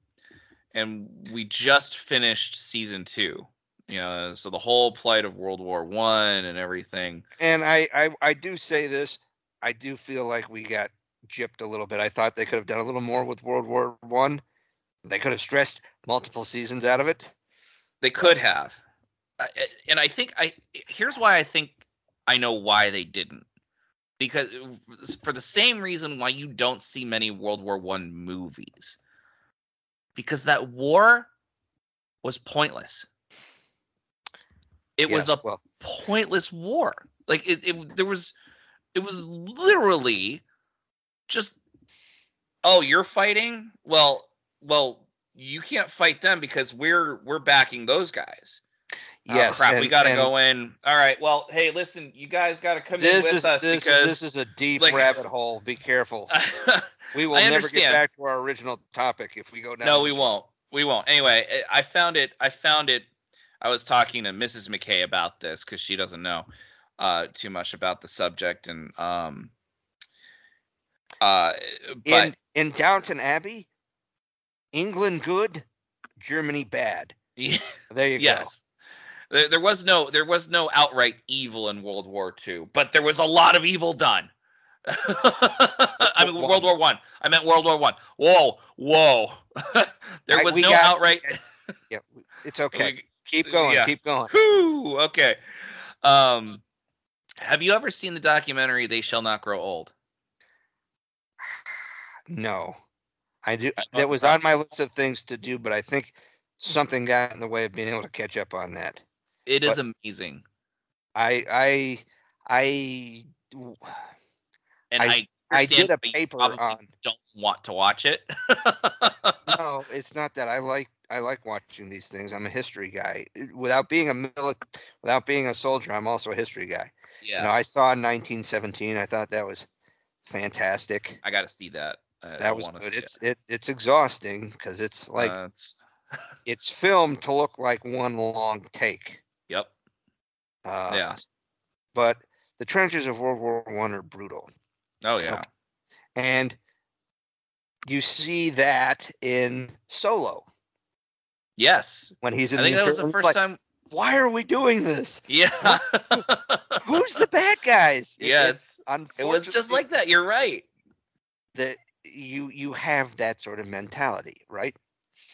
and we just finished season two. You know, so the whole plight of World War One and everything. And I, I I do say this, I do feel like we got gypped a little bit. I thought they could have done a little more with World War One. They could have stretched multiple seasons out of it. They could have, and I think I here's why I think I know why they didn't. Because for the same reason why you don't see many World War One movies, because that war was pointless. It was a well, pointless war. Like it, it there was it was literally just oh, you're fighting? Well, well, you can't fight them because we're we're backing those guys. yes. oh, crap, we got to go in. All right. Well, hey, listen, you guys got to come in with is us this, because this is a deep like- rabbit hole. Be careful. We will never get back to our original topic if we go down. no, we won't. We won't. Anyway, I- I found it. I found it. I was talking to Mrs. McKay about this because she doesn't know uh, too much about the subject, and um, uh, but In in Downton Abbey, England good, Germany bad. There you yes, there, there was no there was no outright evil in World War II, but there was a lot of evil done. I mean, World War One. I. meant World War One. Whoa, whoa! there was we no got- outright. Yeah, it's okay. We- keep going. yeah. Keep going. Whew, okay. Um, have you ever seen the documentary "They Shall Not Grow Old"? No, I do. That was on my list of things to do, but I think something got in the way of being able to catch up on that. It is But- amazing, I I I and I I- I did a paper on. Don't want to watch it. No, it's not that. I like I like watching these things. I'm a history guy. Without being a mili- without being a soldier, I'm also a history guy. You know, I saw 1917. I thought that was fantastic. I got to see that. I, That was good. It's it, it's exhausting because it's like Uh, it's, it's filmed to look like one long take. yep. Uh, Yeah. But the trenches of World War One are brutal, Oh yeah. and you see that in Solo Yes. when he's in I think the that was the first like, time. Why are we doing this? Yeah. Who's the bad guys? It- yes. it's It was just like that. You're right. that you you have that sort of mentality, right?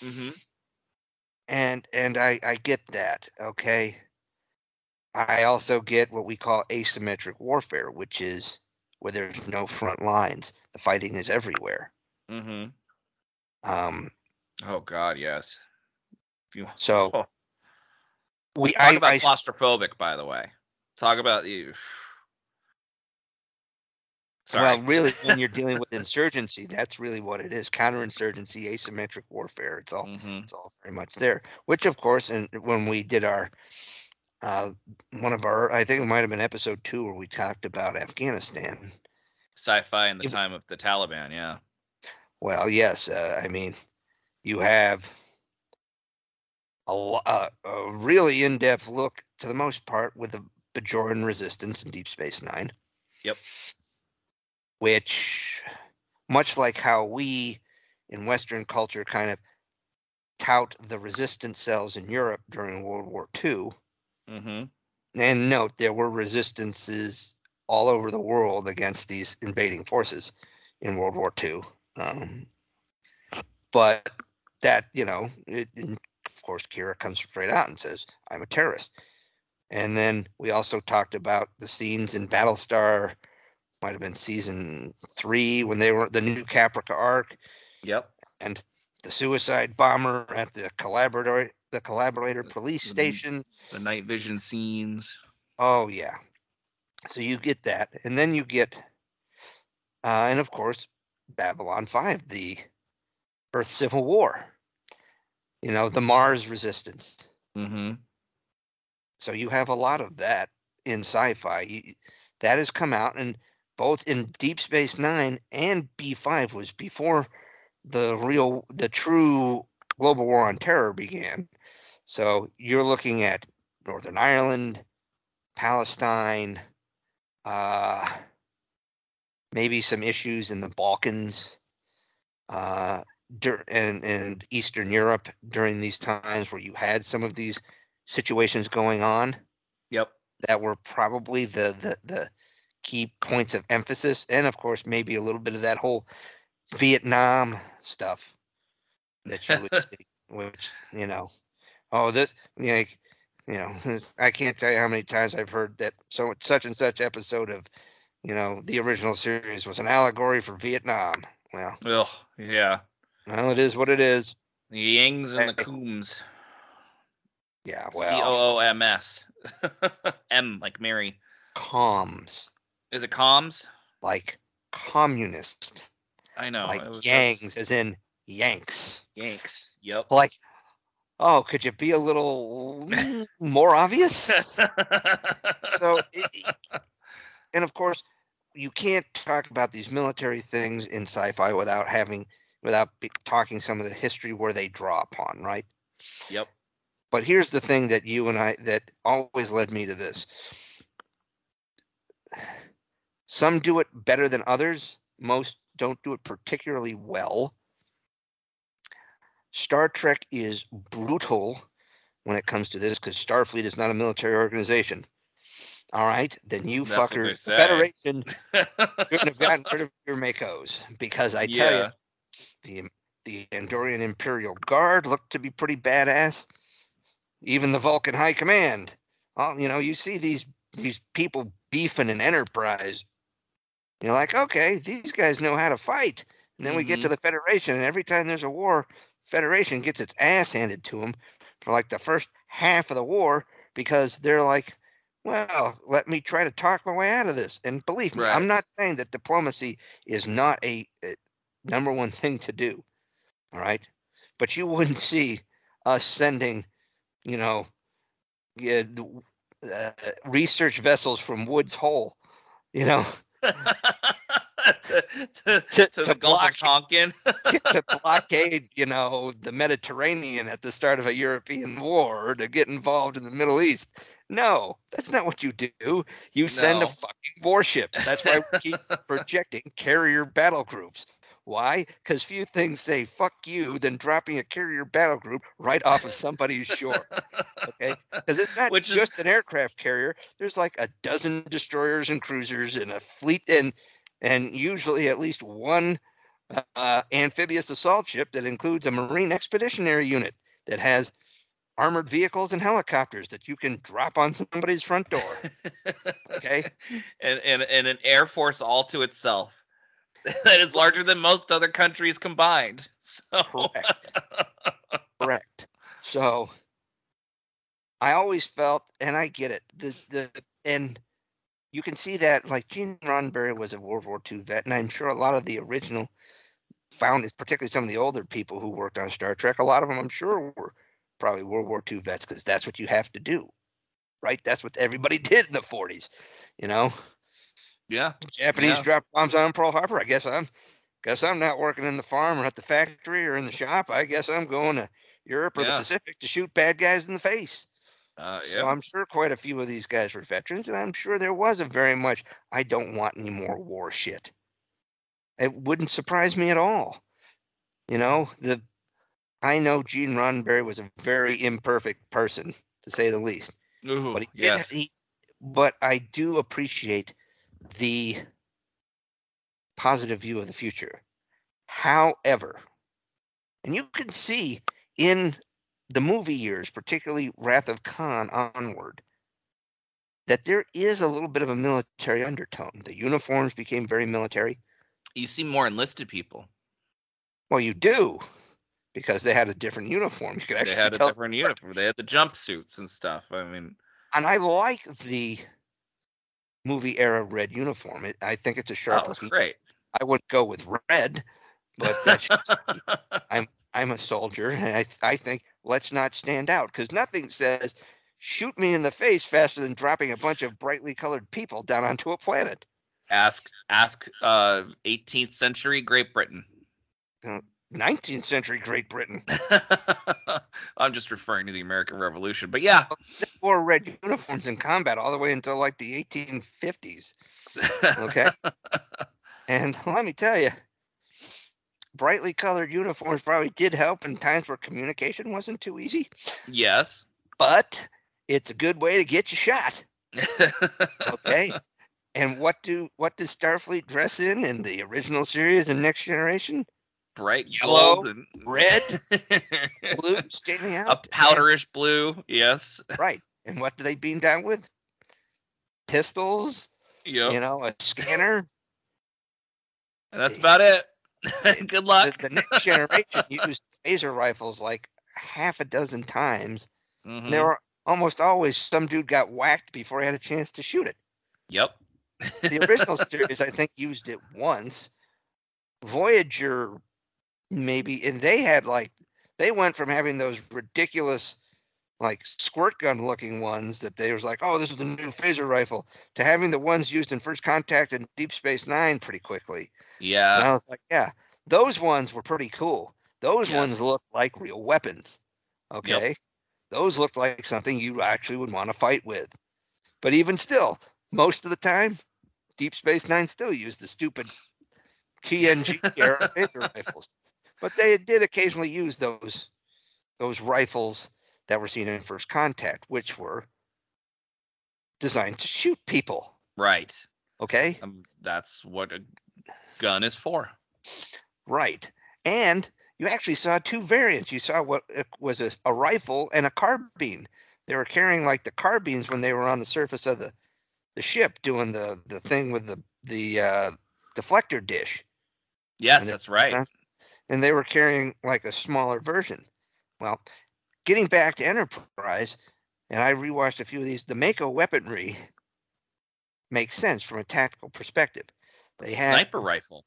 Mm hmm and and I I get that. Okay. I also get what we call asymmetric warfare, which is where there's no front lines. The fighting is everywhere. Mm-hmm. Um, Oh God, yes. If you So, Oh, we talk I, about I claustrophobic, by the way. Talk about you. Sorry. well, really, when you're dealing with insurgency, that's really what it is: counterinsurgency, asymmetric warfare. It's all hmm it's all very much there. Which, of course, and when we did our uh, one of our, I think it might have been episode two where we talked about Afghanistan. Sci-fi in the If- time of the Taliban. Yeah. Well, yes, uh, I mean, you have a, uh, a really in-depth look, to the most part, with the Bajoran Resistance in Deep Space Nine. Yep. Which, much like how we in Western culture kind of tout the resistance cells in Europe during World War II, Mm-hmm. and note there were resistances all over the world against these invading forces in World War II. Um, but that, you know, it, of course, Kira comes straight out and says, I'm a terrorist. And then we also talked about the scenes in Battlestar, might have been season three when they were the new Caprica arc Yep. and the suicide bomber at the collaborator, the collaborator police Mhm. station. The night vision scenes. Oh yeah. So you get that, and then you get, uh, and of course, Babylon Five, the Earth Civil War. You know, the Mars Resistance. Mm-hmm. So you have a lot of that in sci-fi. You, that has come out, and both in Deep Space Nine and B Five was before the real, the true global war on terror began. So you're looking at Northern Ireland, Palestine, uh, maybe some issues in the Balkans, uh, and and Eastern Europe during these times where you had some of these situations going on Yep. that were probably the the the key points of emphasis, and of course maybe a little bit of that whole Vietnam stuff that you would see, which you know, oh this you know, you know, I can't tell you how many times I've heard that so such and such episode of you know the original series was an allegory for Vietnam. Well, Ugh. Yeah. well, it is what it is. The Yangs and the. Coombs. Yeah, C well, O O M S. M like Mary. comms Is it comms? like communist, I know. like it was Yangs, as in Yanks. Yanks. Yep. Like, oh, could you be a little more obvious? so, and of course, you can't talk about these military things in sci-fi without having, without be, talking some of the history where they draw upon, right? yep. But here's the thing that you and I that always led me to this. Some do it better than others. Most don't do it particularly well. Star Trek is brutal when it comes to this because Starfleet is not a military organization. All right, then you That's fuckers, the. Federation shouldn't have gotten rid of your MACOs because I tell yeah. you, the the Andorian Imperial Guard looked to be pretty badass. Even the Vulcan High Command. Well, you know, you see these these people beefing in Enterprise. You're like, okay, these guys know how to fight. And then we get to Mhm. the Federation, and every time there's a war, Federation gets its ass handed to them for like the first half of the war because they're like, well, let me try to talk my way out of this. And believe me, Right. I'm not saying that diplomacy is not a, a number one thing to do. All right. But you wouldn't see us sending, you know, yeah, uh, research vessels from Woods Hole, you know, to, to, To- to, the Gulf block- of Tonkin. to blockade, you know, the Mediterranean at the start of a European war or to get involved in the Middle East. No, that's not what you do. You send a fucking warship. That's why we keep projecting carrier battle groups. Why? Because few things say fuck you than dropping a carrier battle group right off of somebody's shore. Okay? Because it's not Which is- just an aircraft carrier. There's like a dozen destroyers and cruisers and a fleet and and usually at least one uh, amphibious assault ship that includes a marine expeditionary unit that has armored vehicles and helicopters that you can drop on somebody's front door. Okay. and, and and an air force all to itself that is larger than most other countries combined. So Correct. Correct. So I always felt, and I get it, the the and you can see that like Gene Roddenberry was a World War II vet, and I'm sure a lot of the original found, particularly some of the older people who worked on Star Trek, a lot of them I'm sure were probably World War II vets because that's what you have to do, right? That's what everybody did in the 40s, you know. Yeah, Japanese Yeah. dropped bombs on Pearl Harbor. I guess I'm guess I'm not working in the farm or at the factory or in the shop. I guess I'm going to Europe or Yeah. the Pacific to shoot bad guys in the face. uh, So yeah. I'm sure quite a few of these guys were veterans, and I'm sure there was a very much I don't want any more war shit. It wouldn't surprise me at all. You know, the I know Gene Roddenberry was a very imperfect person, to say the least. Ooh, But did, yes. he, but I do appreciate the positive view of the future. However, and you can see in the movie years, particularly Wrath of Khan onward, that there is a little bit of a military undertone. The uniforms became very military. you see more enlisted people. Well, you do, because they had a different uniform. You could actually They had a different uniform. They had the jumpsuits and stuff. I mean, and I like the movie era red uniform. It, I think it's a sharp that was looking great. I wouldn't go with red, but that's just- I'm a soldier, and I I think let's not stand out because nothing says shoot me in the face faster than dropping a bunch of brightly colored people down onto a planet. ask ask uh 18th century Great Britain. 19th century Great Britain I'm just referring to the American Revolution, but yeah. they wore red uniforms in combat all the way until like the 1850s. Okay, and let me tell you, brightly colored uniforms probably did help in times where communication wasn't too easy, yes. but it's a good way to get you shot. okay and what do what does starfleet dress in in the original series and next generation Bright Yellow, gold and red blue standing out a powderish blue. Yes. right and what do they beam down with pistols Yep. you know a scanner And that's about it. Good luck. the next generation used phaser rifles like half a dozen times Mhm. there were almost always some dude got whacked before he had a chance to shoot it Yep. the original series i think used it once voyager maybe and they had like they went from having those ridiculous like squirt gun looking ones that they was like oh this is the new phaser rifle to having the ones used in first contact and deep space nine pretty quickly. Yeah. and i was like yeah those ones were pretty cool. Those Yes. ones looked like real weapons okay? Those looked like something you actually would want to fight with. But even still most of the time deep space nine still used the stupid tng era phaser rifles but they did occasionally use those those rifles that were seen in first contact which were designed to shoot people Right. okay Um, that's what a gun is for. right and you actually saw two variants you saw what was a, a rifle and a carbine they were carrying like the carbines when they were on the surface of the the ship doing the the thing with the the uh deflector dish Yes, And that's right. And they were carrying like a smaller version. Well, getting back to Enterprise, and I rewatched a few of these. The MACO weaponry makes sense from a tactical perspective. They had Sniper rifle.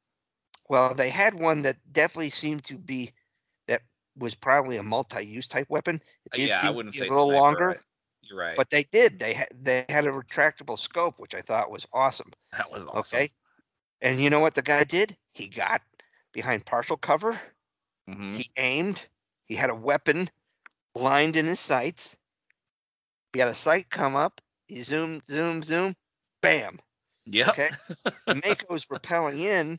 well, they had one that definitely seemed to be that was probably a multi-use type weapon. It Uh, yeah, I wouldn't say a little sniper, longer, right. You're right. but they did. They had they had a retractable scope, which I thought was awesome. that was awesome. Okay, and you know what the guy did? He got behind partial cover. Mhm. He aimed. He had a weapon lined in his sights. He had a sight come up. He zoomed, zoom, zoom, bam. Yeah. Okay. MACO's repelling in.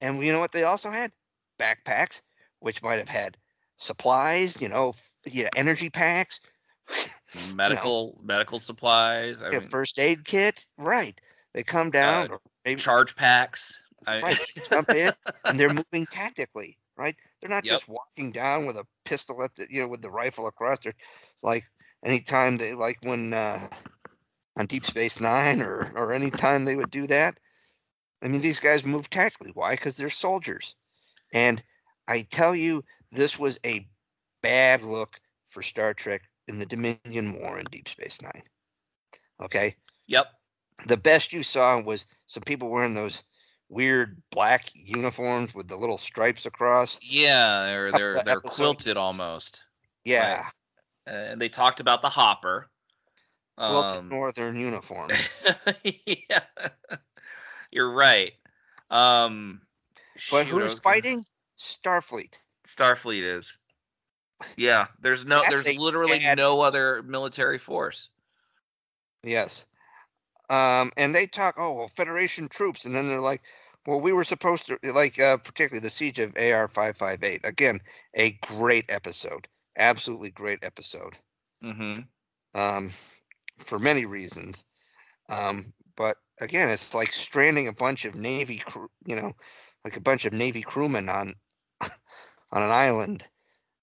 And you know what they also had? Backpacks, which might have had supplies, you know, f- yeah, energy packs, Medical medical supplies. I a mean, first aid kit. Right. They come down, or maybe charge packs. I, right, jump in, and they're moving tactically. Right. They're not Yep. just walking down with a pistol at the you know with the rifle across there. It's like anytime they like when uh, on Deep Space Nine or or anytime they would do that. I mean, these guys move tactically. Why? Because they're soldiers. And I tell you, this was a bad look for Star Trek in the Dominion War in Deep Space Nine. Okay. Yep. The best you saw was some people wearing those weird black uniforms with the little stripes across. Yeah, they're they're they're quilted almost. Yeah. Uh, and they talked about the hopper. Quilted Um, northern uniform. yeah, you're right. Um, But who's gonna- fighting? Starfleet. Starfleet is. Yeah, there's no, That's there's literally bad- no other military force. Yes. Um, and they talk, oh, well, Federation troops. And then they're like, well, we were supposed to, like, uh, particularly the Siege of AR 558. Again, a great episode. Absolutely great episode. Mm-hmm. Um, for many reasons. Um, but again, it's like stranding a bunch of Navy, crew, you know, like a bunch of Navy crewmen on, on an island.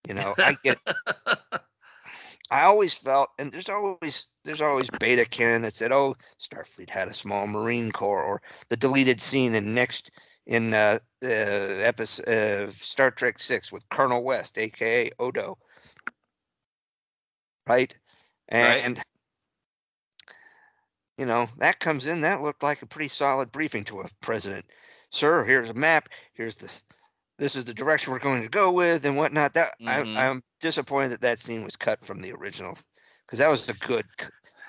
You know, I get I always felt, and there's always there's always beta canon that said, "Oh, Starfleet had a small Marine Corps," or the deleted scene in next in uh, uh episode uh, Star Trek Six with Colonel West, aka Odo, right? Right. And you know that comes in. That looked like a pretty solid briefing to a president. Sir, here's a map. Here's this. This is the direction we're going to go with, and whatnot. That Mhm. I, I'm disappointed that that scene was cut from the original, because that was a good.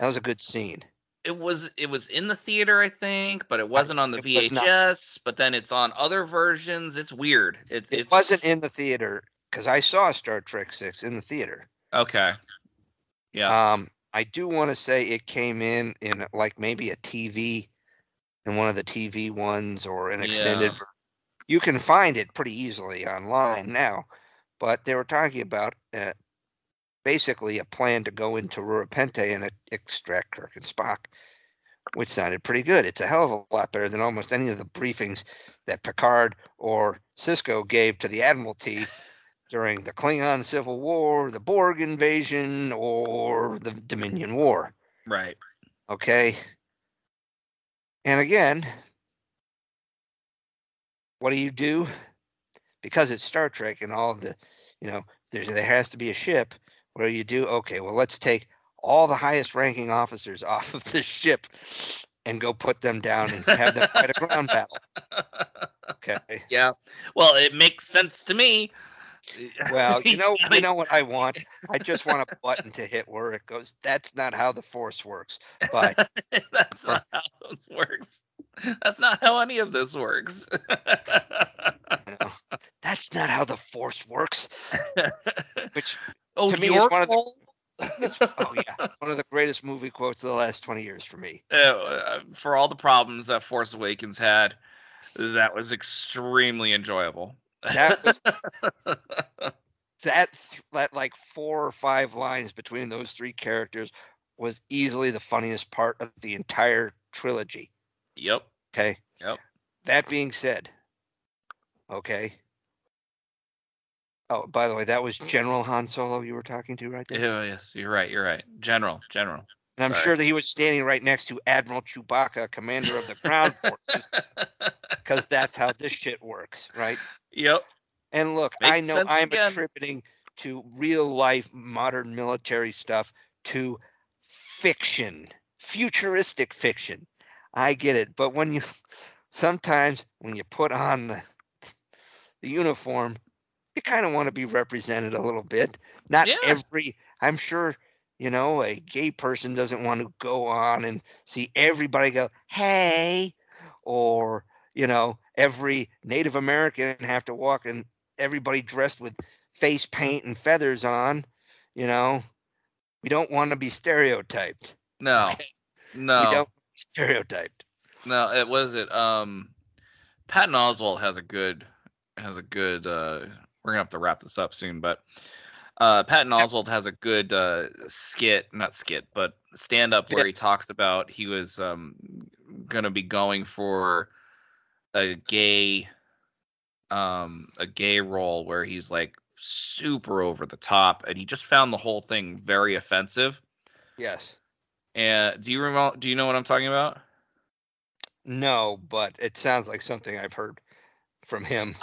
That was a good scene. it was it was in the theater, I think, but it wasn't on the it was not. VHS. But then it's on other versions. It's weird. It's It it's wasn't in the theater because I saw Star Trek Six in the theater. okay. Yeah. Um, I do want to say it came in in like maybe a TV, in one of the TV ones or an extended. Yeah. You can find it pretty easily online now, but they were talking about uh, basically a plan to go into Rura Penthe and extract Kirk and Spock, which sounded pretty good. It's a hell of a lot better than almost any of the briefings that Picard or Sisko gave to the Admiralty during the Klingon Civil War, the Borg invasion, or the Dominion War. right. Okay. And again, what do you do? Because it's Star Trek and all the, you know, there's there has to be a ship. Do you do? Okay, well, let's take all the highest ranking officers off of this ship and go put them down and have them fight a ground battle. Okay. yeah. Well, it makes sense to me. Well, you know, you know what I want. I just want a button to hit where it goes. That's not how the Force works. But That's not how this works. That's not how any of this works. you know, that's not how the Force works. Which oh, to me, it's one of the- call? oh yeah, one of the greatest movie quotes of the last twenty years for me. Uh, for all the problems that Force Awakens had, that was extremely enjoyable. That was that that like four or five lines between those three characters was easily the funniest part of the entire trilogy. yep. Okay. Yep. That being said, okay. Oh, by the way, that was mm. General Han Solo you were talking to right there. Yeah, yes, you're right. You're right. General, General. And I'm sorry. sure that he was standing right next to Admiral Chewbacca, commander of the ground forces, because that's how this shit works, right? yep. And look, I know I'm again. attributing to real life modern military stuff to fiction, futuristic fiction. I get it, but when you sometimes when you put on the the uniform, you kind of want to be represented a little bit. Not Yeah. every I'm sure, you know, a gay person doesn't want to go on and see everybody go, "Hey," or you know, every Native American have to walk and everybody dressed with face paint and feathers on, you know. We don't want to be stereotyped. No. Okay. No. We don't be stereotyped. No, it was it. Um, Patton Oswalt has a good has a good. Uh, we're gonna have to wrap this up soon, but uh, Patton Oswalt has a good uh, skit, not skit, but stand up where he talks about he was um, gonna be going for a gay um a gay role where he's like super over the top, and he just found the whole thing very offensive. Yes. And do you remember? Do you know what I'm talking about? No, but it sounds like something I've heard from him.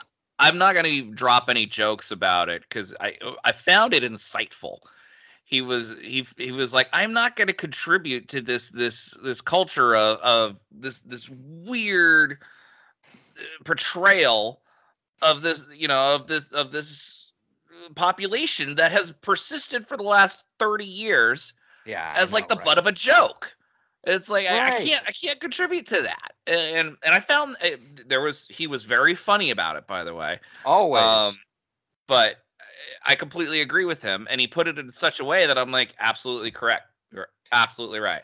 I'm not going to drop any jokes about it because I I found it insightful. He was he he was like I'm not going to contribute to this this this culture of of this this weird uh, portrayal of this you know of this of this population that has persisted for the last 30 years Yeah. as I like the right? butt of a joke. It's like I, I can't I can't contribute to that. And and I found uh, there was he was very funny about it by the way. Always. Um but I completely agree with him and he put it in such a way that I'm like absolutely correct. You're absolutely right.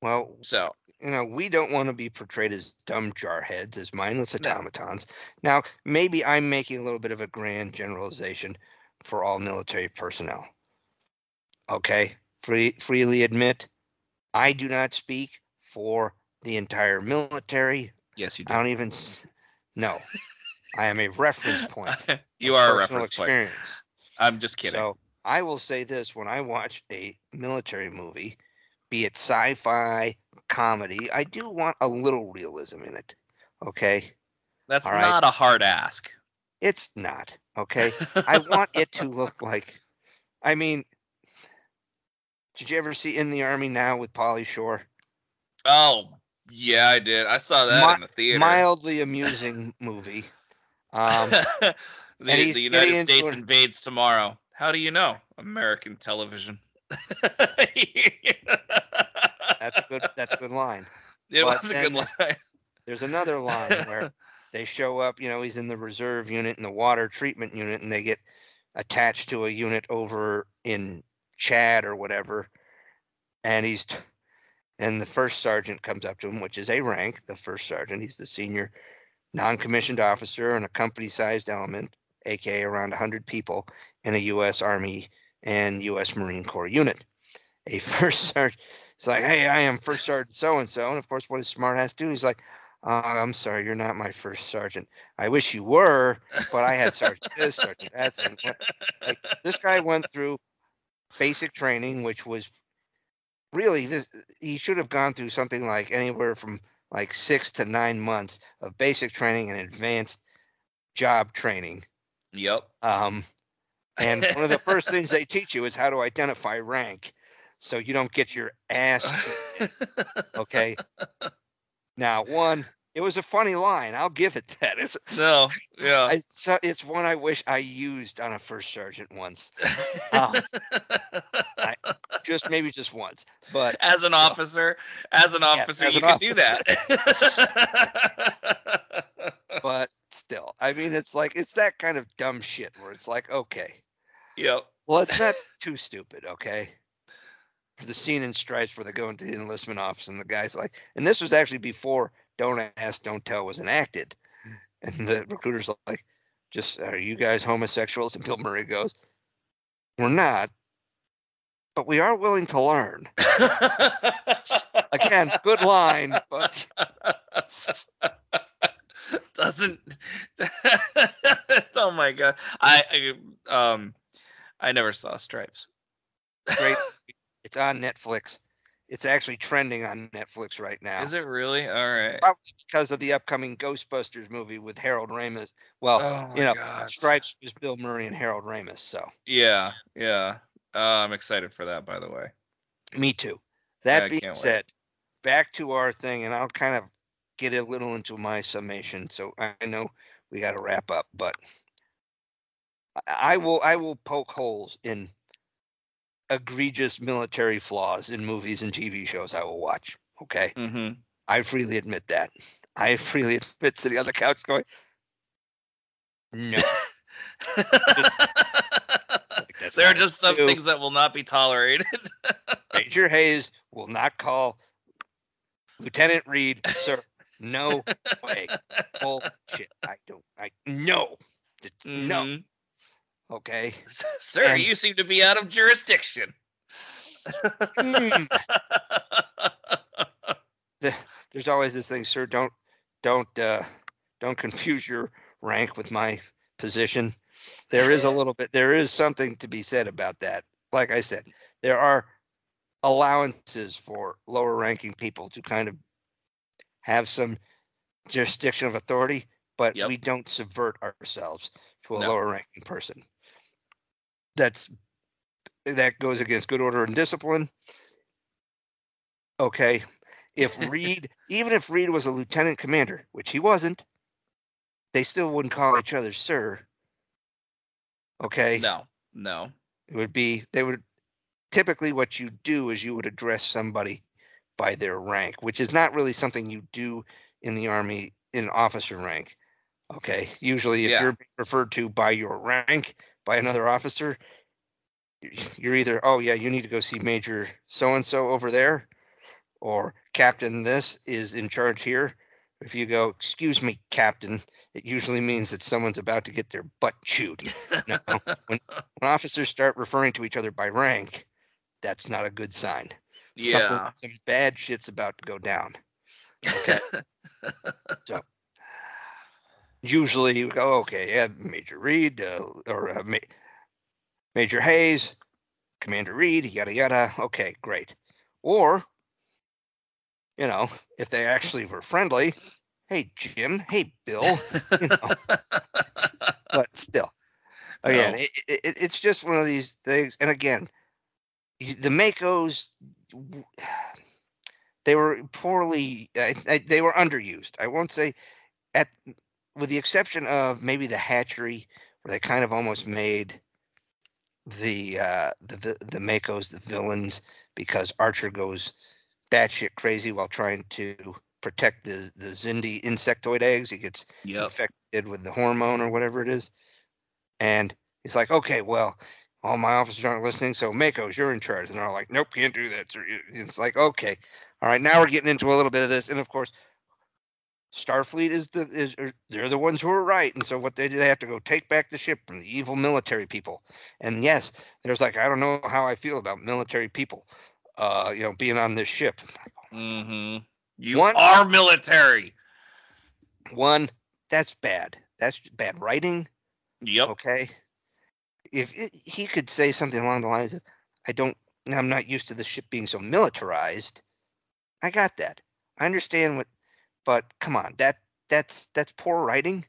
well, So, you know, we don't want to be portrayed as dumb jarheads, as mindless No. automatons. Now, maybe I'm making a little bit of a grand generalization for all military personnel. Okay, free, freely admit, I do not speak for the entire military. yes you do. I don't even. No, I am a reference point. you are a reference point. I'm just kidding. So I will say this: when I watch a military movie, be it sci-fi, comedy, I do want a little realism in it. Okay, That's all right. not a hard ask. it's not. Okay, I want it to look like. I mean, did you ever see In the Army Now with Pauly Shore? Oh, yeah, I did. I saw that Mi- in the theater. Mildly amusing movie. Um, the, the United States invades tomorrow. How do you know? American television. that's a good. That's a good line. It but was a good line. There's another line where they show up, you know, he's in the reserve unit in the water treatment unit, and they get attached to a unit over in Chad or whatever. And he's, t- and the first sergeant comes up to him, which is a rank, the first sergeant. He's the senior non commissioned officer in a company sized element, aka around 100 people in a U.S. Army and U.S. Marine Corps unit. A first sergeant, it's like, hey, I am first sergeant so and so. And of course, what does smart ass do? He's like, uh, I'm sorry, you're not my first sergeant. I wish you were, but I had sergeant this. Sergeant that." Like this guy went through basic training, which was really this. He should have gone through something like anywhere from like six to nine months of basic training and advanced job training. Yep. Um, and one of the first things they teach you is how to identify rank, so you don't get your ass. Okay. Now, one, it was a funny line. I'll give it that. It's no. Yeah. it's, so- it's one I wish I used on a first sergeant once, um, just maybe just once. But as an still, officer, as an officer, as you an can do that. but still, I mean, it's like it's that kind of dumb shit where it's like, okay, yep. well, it's not too stupid, okay. For the scene in Stripes where they go into the enlistment office and the guy's like, and this was actually before "Don't Ask, Don't Tell" was enacted, and the recruiter's like, "Just are you guys homosexuals?" And Bill Murray goes, "We're not, but we are willing to learn." Again, good line, but doesn't oh my god I, I um i never saw stripes great. It's on Netflix. It's actually trending on Netflix right now. is it really all right Probably because of the upcoming Ghostbusters movie with Harold Ramis. Well, oh you know. Stripes is Bill Murray and Harold Ramis. So yeah yeah uh, i'm excited for that by the way me too. That I being can't wait. said, back to our thing, and I'll kind of get a little into my summation. So I know we got to wrap up, but I- I will I will poke holes in egregious military flaws in movies and TV shows I will watch. Okay. mm-hmm. I freely admit that. I freely admit sitting on the couch going, no. Like, there are just some do. things that will not be tolerated Major Hayes will not call Lieutenant Reed, sir. No way. Bullshit. I don't. I no. No. Mhm. Okay. sir And- you seem to be out of jurisdiction Mm. The- There's always this thing, sir. Don't don't uh don't confuse your rank with my position. There is a little bit. There is something to be said about that. Like I said, there are allowances for lower ranking people to kind of have some jurisdiction of authority, but Yep. we don't subvert ourselves to a No. lower ranking person. That's that goes against good order and discipline. Okay. If Reed, even if Reed was a lieutenant commander, which he wasn't, they still wouldn't call each other sir. Okay. No, no. It would be they would typically what you do is you would address somebody by their rank, which is not really something you do in the army in officer rank. Okay. Usually if Yeah. you're referred to by your rank by another officer, you're either, oh yeah, you need to go see Major so and so over there, or Captain this is in charge here. If you go, excuse me, Captain, it usually means that someone's about to get their butt chewed. No, when, when officers start referring to each other by rank, that's not a good sign. Something- Yeah. some bad shit's about to go down. Okay. so usually you go, okay, yeah, Major Reed uh, or uh, Ma- Major Hayes, Commander Reed, yada yada. Okay, great. Or, you know, if they actually were friendly, hey Jim, hey Bill, you know, but still, again, No. it, it, it- it's just one of these things. And again, the MACOs, they were poorly, I, I, they were underused. I won't say, at with the exception of maybe the hatchery, where they kind of almost made the uh, the the MACOs the villains because Archer goes batshit crazy while trying to protect the the Xindi insectoid eggs. He gets Yep. infected with the hormone or whatever it is. And he's like, okay, well, all my officers aren't listening, so MACO's, you're in charge. And they're all like, nope, can't do that. sir." It's like, okay, all right, now we're getting into a little bit of this. And of course, Starfleet is the is er, they're the ones who are right. And so what they do, they have to go take back the ship from the evil military people. And yes, there's like, I don't know how I feel about military people, uh, you know, being on this ship. Mm-hmm. You One- are military. One, that's bad. That's bad writing. Yep. okay if it, he could say something along the lines of i don't i'm not used to the ship being so militarized i got that i understand what but come on that that's that's poor writing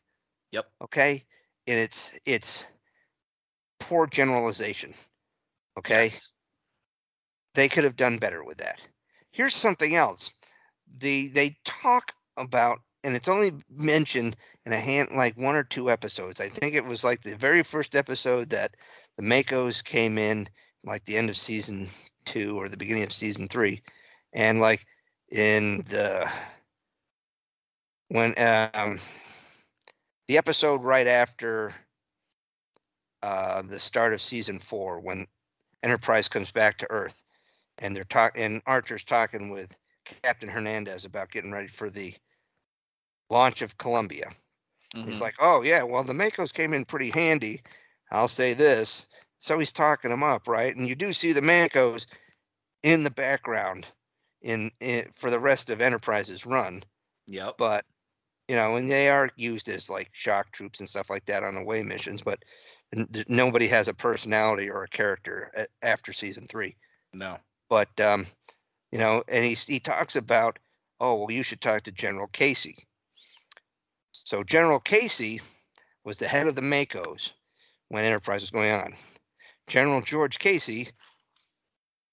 Yep. okay and it's it's poor generalization okay Yes. they could have done better with that. Here's something else. The they talk about and it's only mentioned in a hand like one or two episodes. I think it was like the very first episode that the MACOs came in like the end of season 2 or the beginning of season 3 and like in the when um the episode right after uh the start of season 4 when Enterprise comes back to Earth and they're talking and Archer's talking with Captain Hernandez about getting ready for the launch of Columbia. He's Mhm. like, "Oh yeah, well the MACOs came in pretty handy. I'll say this." So he's talking them up, right? And you do see the MACOs in the background in, in for the rest of Enterprise's run, Yep. but you know, and they are used as like shock troops and stuff like that on away missions, but nobody has a personality or a character after season 3 No. but um, you know, and he he talks about, oh well, you should talk to General Casey. So General Casey was the head of the MACOs when Enterprise was going on. General George Casey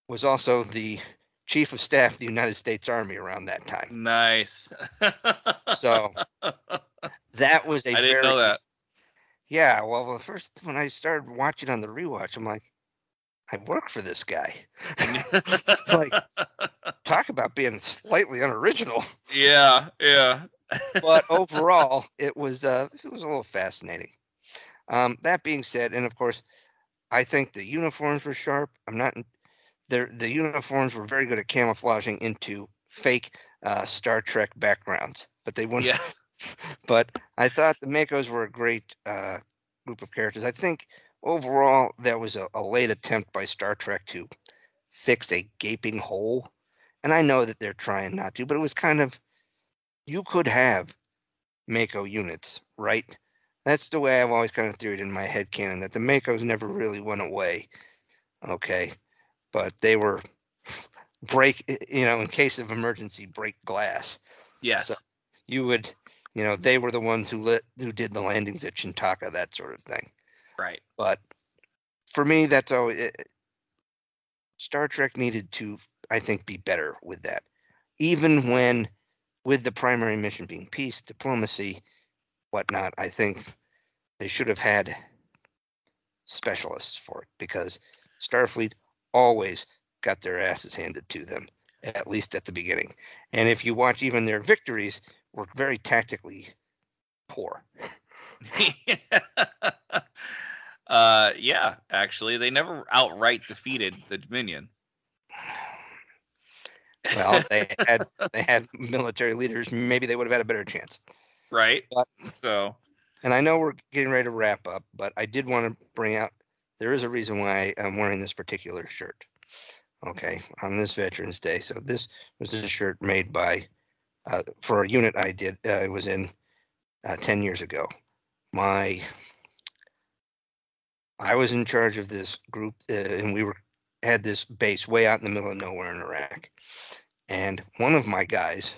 was also the chief of staff of the United States Army around that time. Nice. So that was a I didn't very, know that. Yeah, well, the first when I started watching on the rewatch, I'm like, I work for this guy. it's like talk about being slightly unoriginal. yeah, yeah. but overall, it was uh, it was a little fascinating. Um, that being said, and of course, I think the uniforms were sharp. I'm not. The the uniforms were very good at camouflaging into fake uh, Star Trek backgrounds, but they wouldn't. Yeah. But I thought the MACOs were a great uh, group of characters. I think overall that was a, a late attempt by Star Trek to fix a gaping hole, and I know that they're trying not to, but it was kind of you could have MACO units, right? that's the way I've always kind of theorized in my head canon that the MACOs never really went away. Okay. But they were break, you know, in case of emergency, break glass. Yes. So- You would, you know, they were the ones who lit, who did the landings at Chin'toka, that sort of thing. right. But for me, that's always it, Star Trek needed to, I think, be better with that. Even when, with the primary mission being peace, diplomacy, whatnot, I think they should have had specialists for it because Starfleet always got their asses handed to them, at least at the beginning. And if you watch even their victories, were very tactically poor. uh, yeah. Actually, they never outright defeated the Dominion. Well, they had they had military leaders. Maybe they would have had a better chance. Right. But- So. And I know we're getting ready to wrap up, but I did want to bring out there is a reason why I'm wearing this particular shirt. Okay, on this Veterans Day. So this was a shirt made by uh, for a unit I did. Uh, it was in uh, ten years ago. My I was in charge of this group, uh, and we were had this base way out in the middle of nowhere in Iraq. And one of my guys,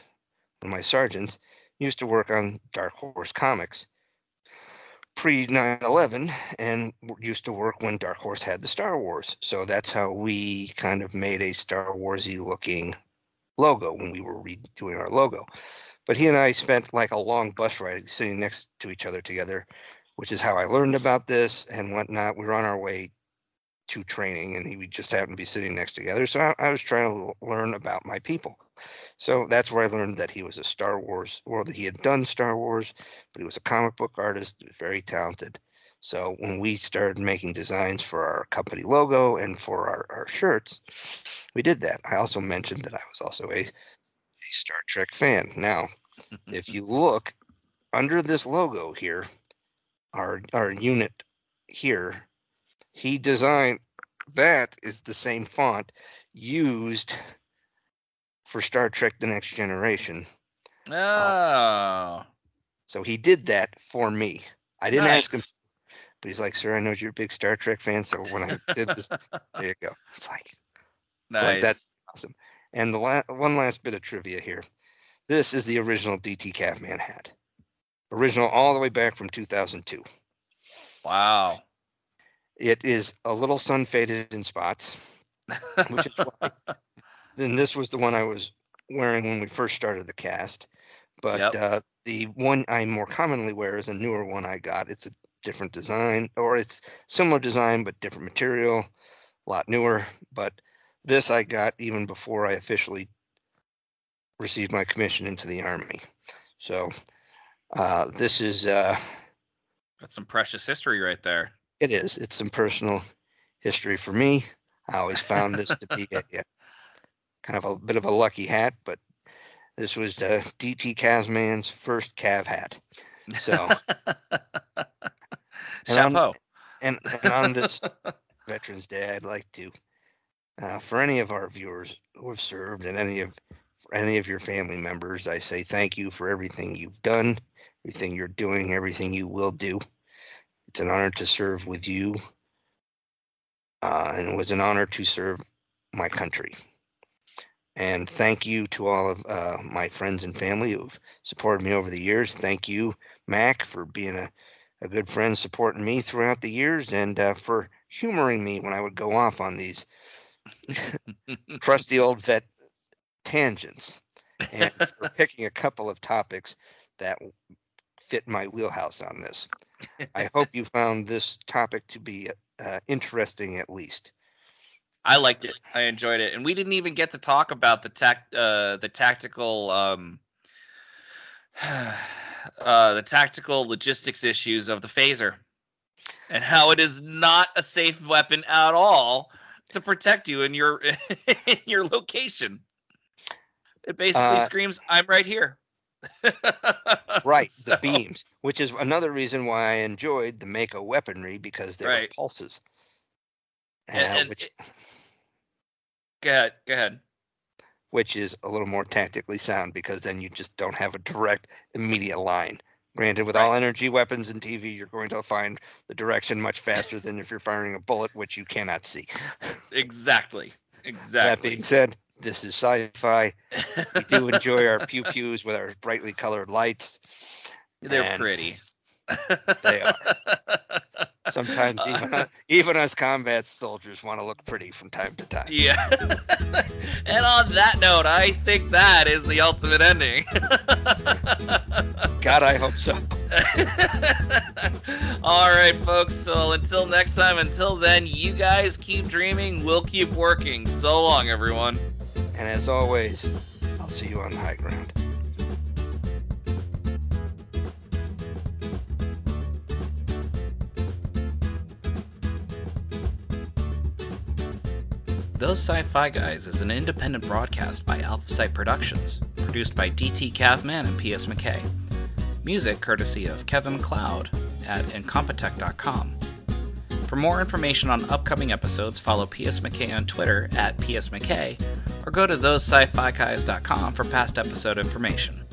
one of my sergeants, used to work on Dark Horse Comics pre 9 11 and used to work when Dark Horse had the Star Wars. So that's how we kind of made a Star Warsy looking logo when we were redoing our logo. But he and I spent like a long bus ride sitting next to each other together, which is how I learned about this and whatnot. We were on our way to training and he we just happened to be sitting next together. So I, I was trying to learn about my people. So that's where I learned that he was a Star Wars, or that he had done Star Wars, but he was a comic book artist, very talented. So when we started making designs for our company logo and for our, our shirts, we did that. I also mentioned that I was also a, a Star Trek fan. Now, if you look under this logo here, our our unit here, he designed that is the same font used for Star Trek The Next Generation. Um, oh. So he did that for me. I didn't ask him, but he's like, "Sir, I know you're a big Star Trek fan, so when I did this, there you go." It's like Nice. like that- awesome. And the la- one last bit of trivia here. This is the original DT Cavman hat. Original all the way back from 2002. Wow. It is a little sun faded in spots. Which is why- Then this was the one I was wearing when we first started the cast. But Yep. uh, the one I more commonly wear is a newer one I got. It's a different design, or it's similar design but different material, a lot newer. But this I got even before I officially received my commission into the army. So uh, this is uh, That's some precious history right there. It is. It's some personal history for me. I always found this to be a, a kind of a bit of a lucky hat, but this was uh, DT Cavman's first Cav hat. So, And on- and, and on this Veterans Day, I'd like to, uh, for any of our viewers who have served and any of for any of your family members, I say thank you for everything you've done, everything you're doing, everything you will do. It's an honor to serve with you, uh, and it was an honor to serve my country. And thank you to all of uh, my friends and family who've supported me over the years. Thank you, Mac, for being a a good friend supporting me throughout the years and uh, for humoring me when I would go off on these trusty old vet tangents and for picking a couple of topics that fit my wheelhouse on this. I hope you found this topic to be uh, interesting at least. I liked it. I enjoyed it, and we didn't even get to talk about the tact, uh, the tactical, um, uh, the tactical logistics issues of the phaser, and how it is not a safe weapon at all to protect you in your in your location. It basically Uh, screams, "I'm right here." Right, So- the beams, which is another reason why I enjoyed the MACO weaponry because they were Right. pulses. And- uh, and which it- Go ahead. Go ahead. which is a little more tactically sound because then you just don't have a direct immediate line. Granted, with all energy weapons and TV, you're going to find the direction much faster than if you're firing a bullet, which you cannot see. Exactly. Exactly. That being said, this is sci-fi. We do enjoy our pew pews with our brightly colored lights. They're pretty. They are. Sometimes Uh, even even us combat soldiers want to look pretty from time to time. Yeah. and on that note, I think that is the ultimate ending. God, I hope so. All right, folks. So until next time, until then, you guys keep dreaming. We'll keep working. So long, everyone. And as always, I'll see you on the high ground. Those Sci-Fi Guys is an independent broadcast by Alpha Site Productions, produced by DT Cavman and PS McKay. Music courtesy of Kevin MacLeod at incompetech.com. For more information on upcoming episodes, follow PS McKay on Twitter at PS McKay, or go to thosescifiguys.com for past episode information.